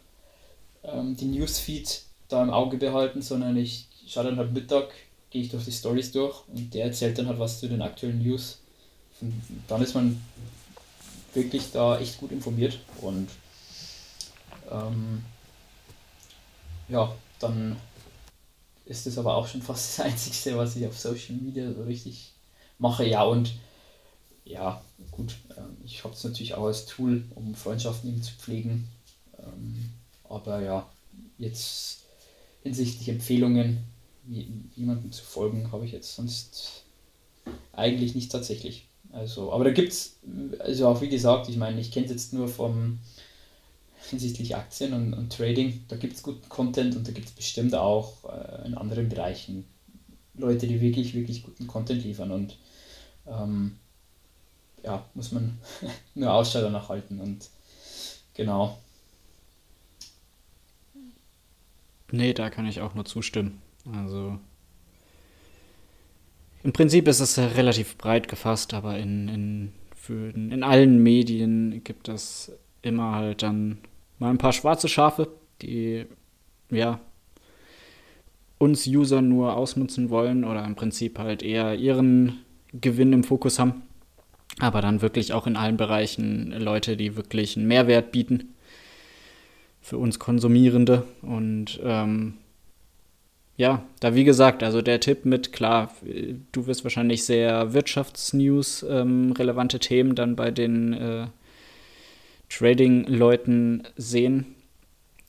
ähm, den Newsfeed da im Auge behalten, sondern ich schaue dann halt Mittag, gehe ich durch die Stories durch und der erzählt dann halt was zu den aktuellen News dann ist man wirklich da echt gut informiert und ähm, ja, dann ist es aber auch schon fast das Einzige, was ich auf Social Media so richtig mache. Ja, und ja, gut, ähm, ich habe es natürlich auch als Tool, um Freundschaften eben zu pflegen. Ähm, aber ja, jetzt hinsichtlich Empfehlungen, jemandem zu folgen, habe ich jetzt sonst eigentlich nicht tatsächlich. Also, aber da gibt es, also auch wie gesagt, ich meine, ich kenne es jetzt nur vom hinsichtlich Aktien und, und Trading, da gibt es guten Content und da gibt es bestimmt auch äh, in anderen Bereichen Leute, die wirklich, wirklich guten Content liefern und ähm, ja, muss man nur Ausschau danach halten und genau. Nee, da kann ich auch nur zustimmen. Also im Prinzip ist es relativ breit gefasst, aber in, in, für, in allen Medien gibt es immer halt dann mal ein paar schwarze Schafe, die ja uns User nur ausnutzen wollen oder im Prinzip halt eher ihren Gewinn im Fokus haben. Aber dann wirklich auch in allen Bereichen Leute, die wirklich einen Mehrwert bieten für uns Konsumierende. Und ähm, ja, da wie gesagt, also der Tipp mit, klar, du wirst wahrscheinlich sehr Wirtschaftsnews ähm, relevante Themen dann bei den äh, Trading-Leuten sehen.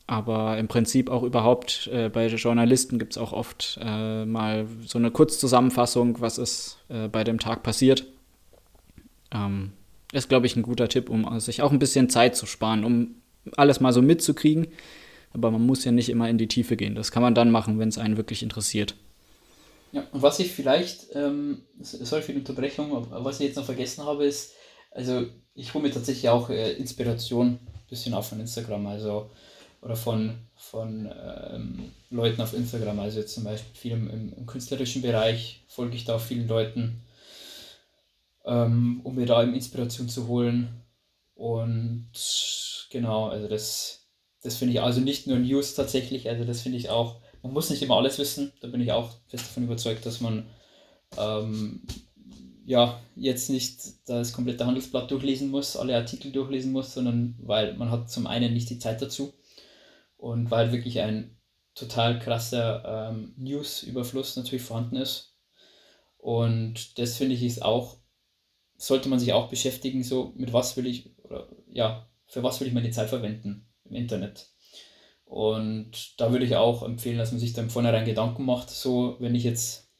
Aber im Prinzip auch überhaupt äh, bei Journalisten gibt es auch oft äh, mal so eine Kurzzusammenfassung, was ist äh, bei dem Tag passiert. Ähm, ist, glaube ich, ein guter Tipp, um sich auch ein bisschen Zeit zu sparen, um alles mal so mitzukriegen aber man muss ja nicht immer in die Tiefe gehen. Das kann man dann machen, wenn es einen wirklich interessiert. Ja, und was ich vielleicht, ähm, sorry für die Unterbrechung, was ich jetzt noch vergessen habe, ist, also ich hole mir tatsächlich auch äh, Inspiration ein bisschen auf von Instagram, also oder von, von ähm, Leuten auf Instagram, also jetzt zum Beispiel viel im, im, künstlerischen Bereich folge ich da auch vielen Leuten, ähm, um mir da eben Inspiration zu holen. Und genau, also das das finde ich also nicht nur News tatsächlich, also das finde ich auch, man muss nicht immer alles wissen, da bin ich auch fest davon überzeugt, dass man ähm, ja jetzt nicht das komplette Handelsblatt durchlesen muss, alle Artikel durchlesen muss, sondern weil man hat zum einen nicht die Zeit dazu und weil wirklich ein total krasser ähm, News-Überfluss natürlich vorhanden ist. Und das finde ich ist auch, sollte man sich auch beschäftigen, so mit was will ich, oder ja, für was will ich meine Zeit verwenden im Internet. Und da würde ich auch empfehlen, dass man sich da im Vornherein Gedanken macht, so wenn ich jetzt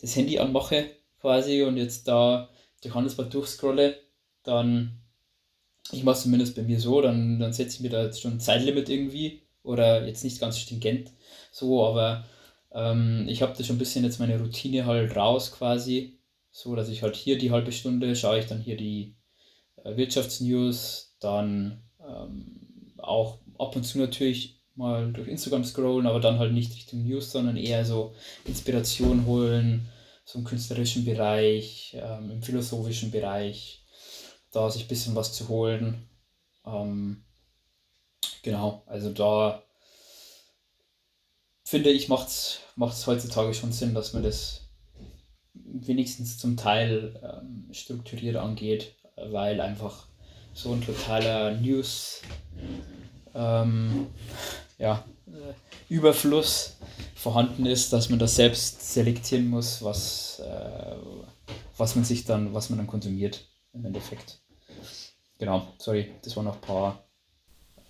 das Handy anmache quasi und jetzt da durch Handelsblatt durchscrolle, dann, ich mache es zumindest bei mir so, dann, dann setze ich mir da jetzt schon ein Zeitlimit irgendwie oder jetzt nicht ganz stringent so, aber ähm, ich habe da schon ein bisschen jetzt meine Routine halt raus quasi, so dass ich halt hier die halbe Stunde schaue ich dann hier die äh, Wirtschaftsnews, dann ähm, auch ab und zu natürlich mal durch Instagram scrollen, aber dann halt nicht Richtung News, sondern eher so Inspiration holen, so im künstlerischen Bereich, ähm, im philosophischen Bereich, da sich ein bisschen was zu holen. Ähm, genau, also da finde ich, macht es heutzutage schon Sinn, dass man das wenigstens zum Teil ähm, strukturiert angeht, weil einfach so ein totaler News ähm, ja, Überfluss vorhanden ist, dass man das selbst selektieren muss, was, äh, was man sich dann, was man dann konsumiert im Endeffekt. Genau, sorry, das waren noch ein paar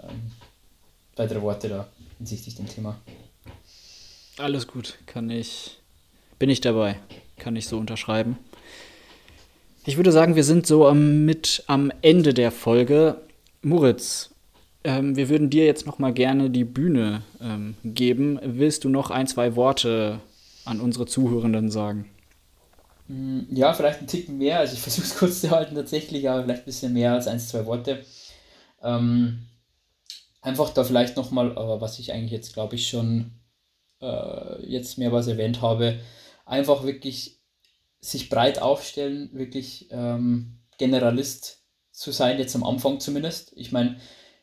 ähm, weitere Worte da hinsichtlich dem Thema. Alles gut, kann ich, bin ich dabei, kann ich so unterschreiben. Ich würde sagen, wir sind so am, mit am Ende der Folge. Moritz, ähm, wir würden dir jetzt noch mal gerne die Bühne ähm, geben. Willst du noch ein, zwei Worte an unsere Zuhörenden sagen? Mm, ja, vielleicht ein Ticken mehr. Also ich versuche es kurz zu halten tatsächlich, aber vielleicht ein bisschen mehr als ein, zwei Worte. Ähm, einfach da vielleicht noch mal, aber was ich eigentlich jetzt glaube ich schon äh, jetzt mehrmals erwähnt habe, einfach wirklich sich breit aufstellen, wirklich ähm, Generalist zu sein, jetzt am Anfang zumindest. Ich meine,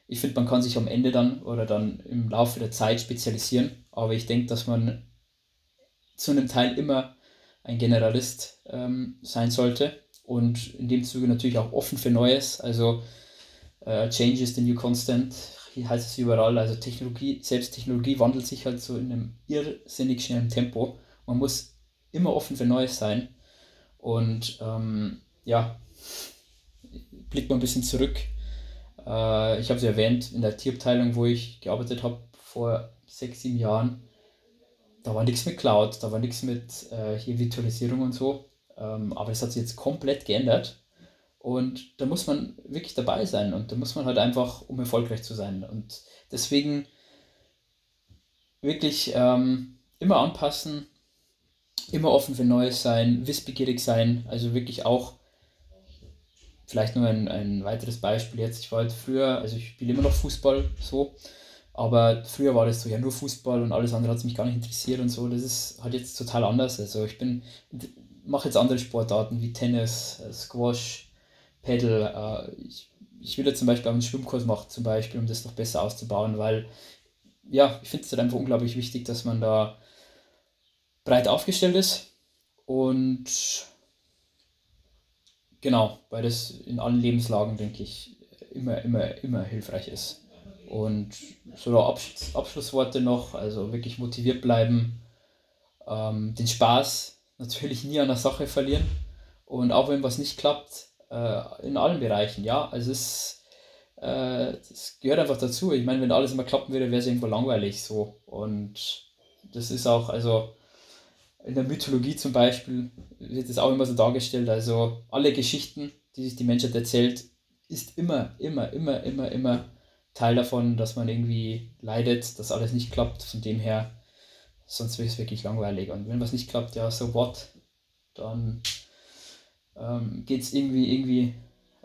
ich finde, man kann sich am Ende dann oder dann im Laufe der Zeit spezialisieren, aber ich denke, dass man zu einem Teil immer ein Generalist ähm, sein sollte und in dem Zuge natürlich auch offen für Neues. Also äh, Change is the new constant, hier heißt es überall. Also Technologie, selbst Technologie wandelt sich halt so in einem irrsinnig schnellen Tempo. Man muss immer offen für Neues sein. Und ähm, ja, blickt mal ein bisschen zurück. Äh, ich habe es erwähnt, in der Tierabteilung, wo ich gearbeitet habe vor sechs, sieben Jahren, da war nichts mit Cloud, da war nichts mit äh, hier Virtualisierung und so. Ähm, aber es hat sich jetzt komplett geändert. Und da muss man wirklich dabei sein und da muss man halt einfach, um erfolgreich zu sein. Und deswegen wirklich ähm, immer anpassen, immer offen für Neues sein, wissbegierig sein, also wirklich auch, vielleicht nur ein, ein weiteres Beispiel jetzt, ich war halt früher, also ich spiele immer noch Fußball so, aber früher war das so, ja nur Fußball und alles andere hat mich gar nicht interessiert und so, das ist halt jetzt total anders, also ich bin, mache jetzt andere Sportarten wie Tennis, Squash, Paddle, äh, ich, ich will jetzt zum Beispiel einen Schwimmkurs machen, zum Beispiel, um das noch besser auszubauen, weil ja, ich finde es halt einfach unglaublich wichtig, dass man da breit aufgestellt ist und genau, weil das in allen Lebenslagen, denke ich, immer, immer, immer hilfreich ist. Und so Absch Abschlussworte noch, also wirklich motiviert bleiben, ähm, den Spaß natürlich nie an der Sache verlieren und auch wenn was nicht klappt, äh, in allen Bereichen, ja, also es äh, das gehört einfach dazu. Ich meine, wenn alles immer klappen würde, wäre es irgendwo langweilig so und das ist auch, also in der Mythologie zum Beispiel wird es auch immer so dargestellt. Also alle Geschichten, die sich die Menschheit erzählt, ist immer, immer, immer, immer, immer Teil davon, dass man irgendwie leidet, dass alles nicht klappt. Von dem her, sonst wäre es wirklich langweilig. Und wenn was nicht klappt, ja, so what? Dann ähm, geht es irgendwie, irgendwie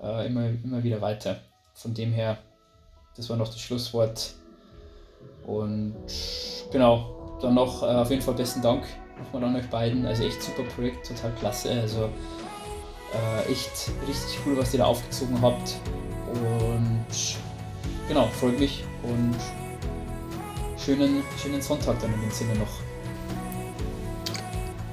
äh, immer, immer wieder weiter. Von dem her, das war noch das Schlusswort. Und genau, dann noch äh, auf jeden Fall besten Dank nochmal an euch beiden. Also echt super Projekt, total klasse. Also äh, echt richtig cool, was ihr da aufgezogen habt. Und genau, freut mich und schönen, schönen Sonntag dann in dem Sinne noch.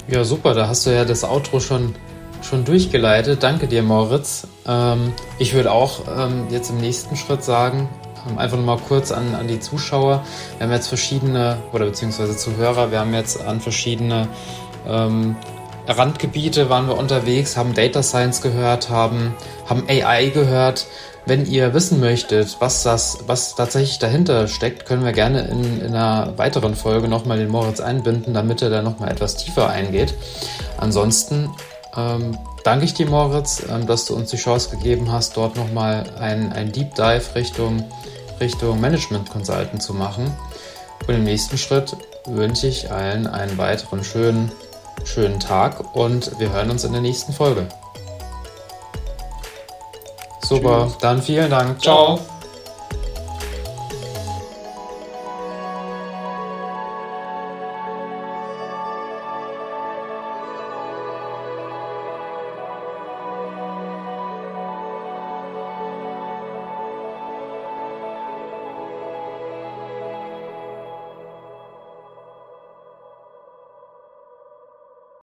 Ja, super, da hast du ja das Outro schon, schon durchgeleitet. Danke dir, Moritz. Ähm, ich würde auch ähm, jetzt im nächsten Schritt sagen, einfach nochmal kurz an, an die Zuschauer. Wir haben jetzt verschiedene, oder beziehungsweise Zuhörer, wir haben jetzt an verschiedene ähm, Randgebiete waren wir unterwegs, haben Data Science gehört, haben, haben AI gehört. Wenn ihr wissen möchtet, was das, was tatsächlich dahinter steckt, können wir gerne in, in einer weiteren Folge nochmal den Moritz einbinden, damit er da nochmal etwas tiefer eingeht. Ansonsten ähm, danke ich dir, Moritz, ähm, dass du uns die Chance gegeben hast, dort nochmal ein, ein Deep Dive Richtung Richtung Management Consultant zu machen. Und im nächsten Schritt wünsche ich allen einen weiteren schönen, schönen Tag und wir hören uns in der nächsten Folge. Super, Tschüss. dann vielen Dank. Ciao. Ciao.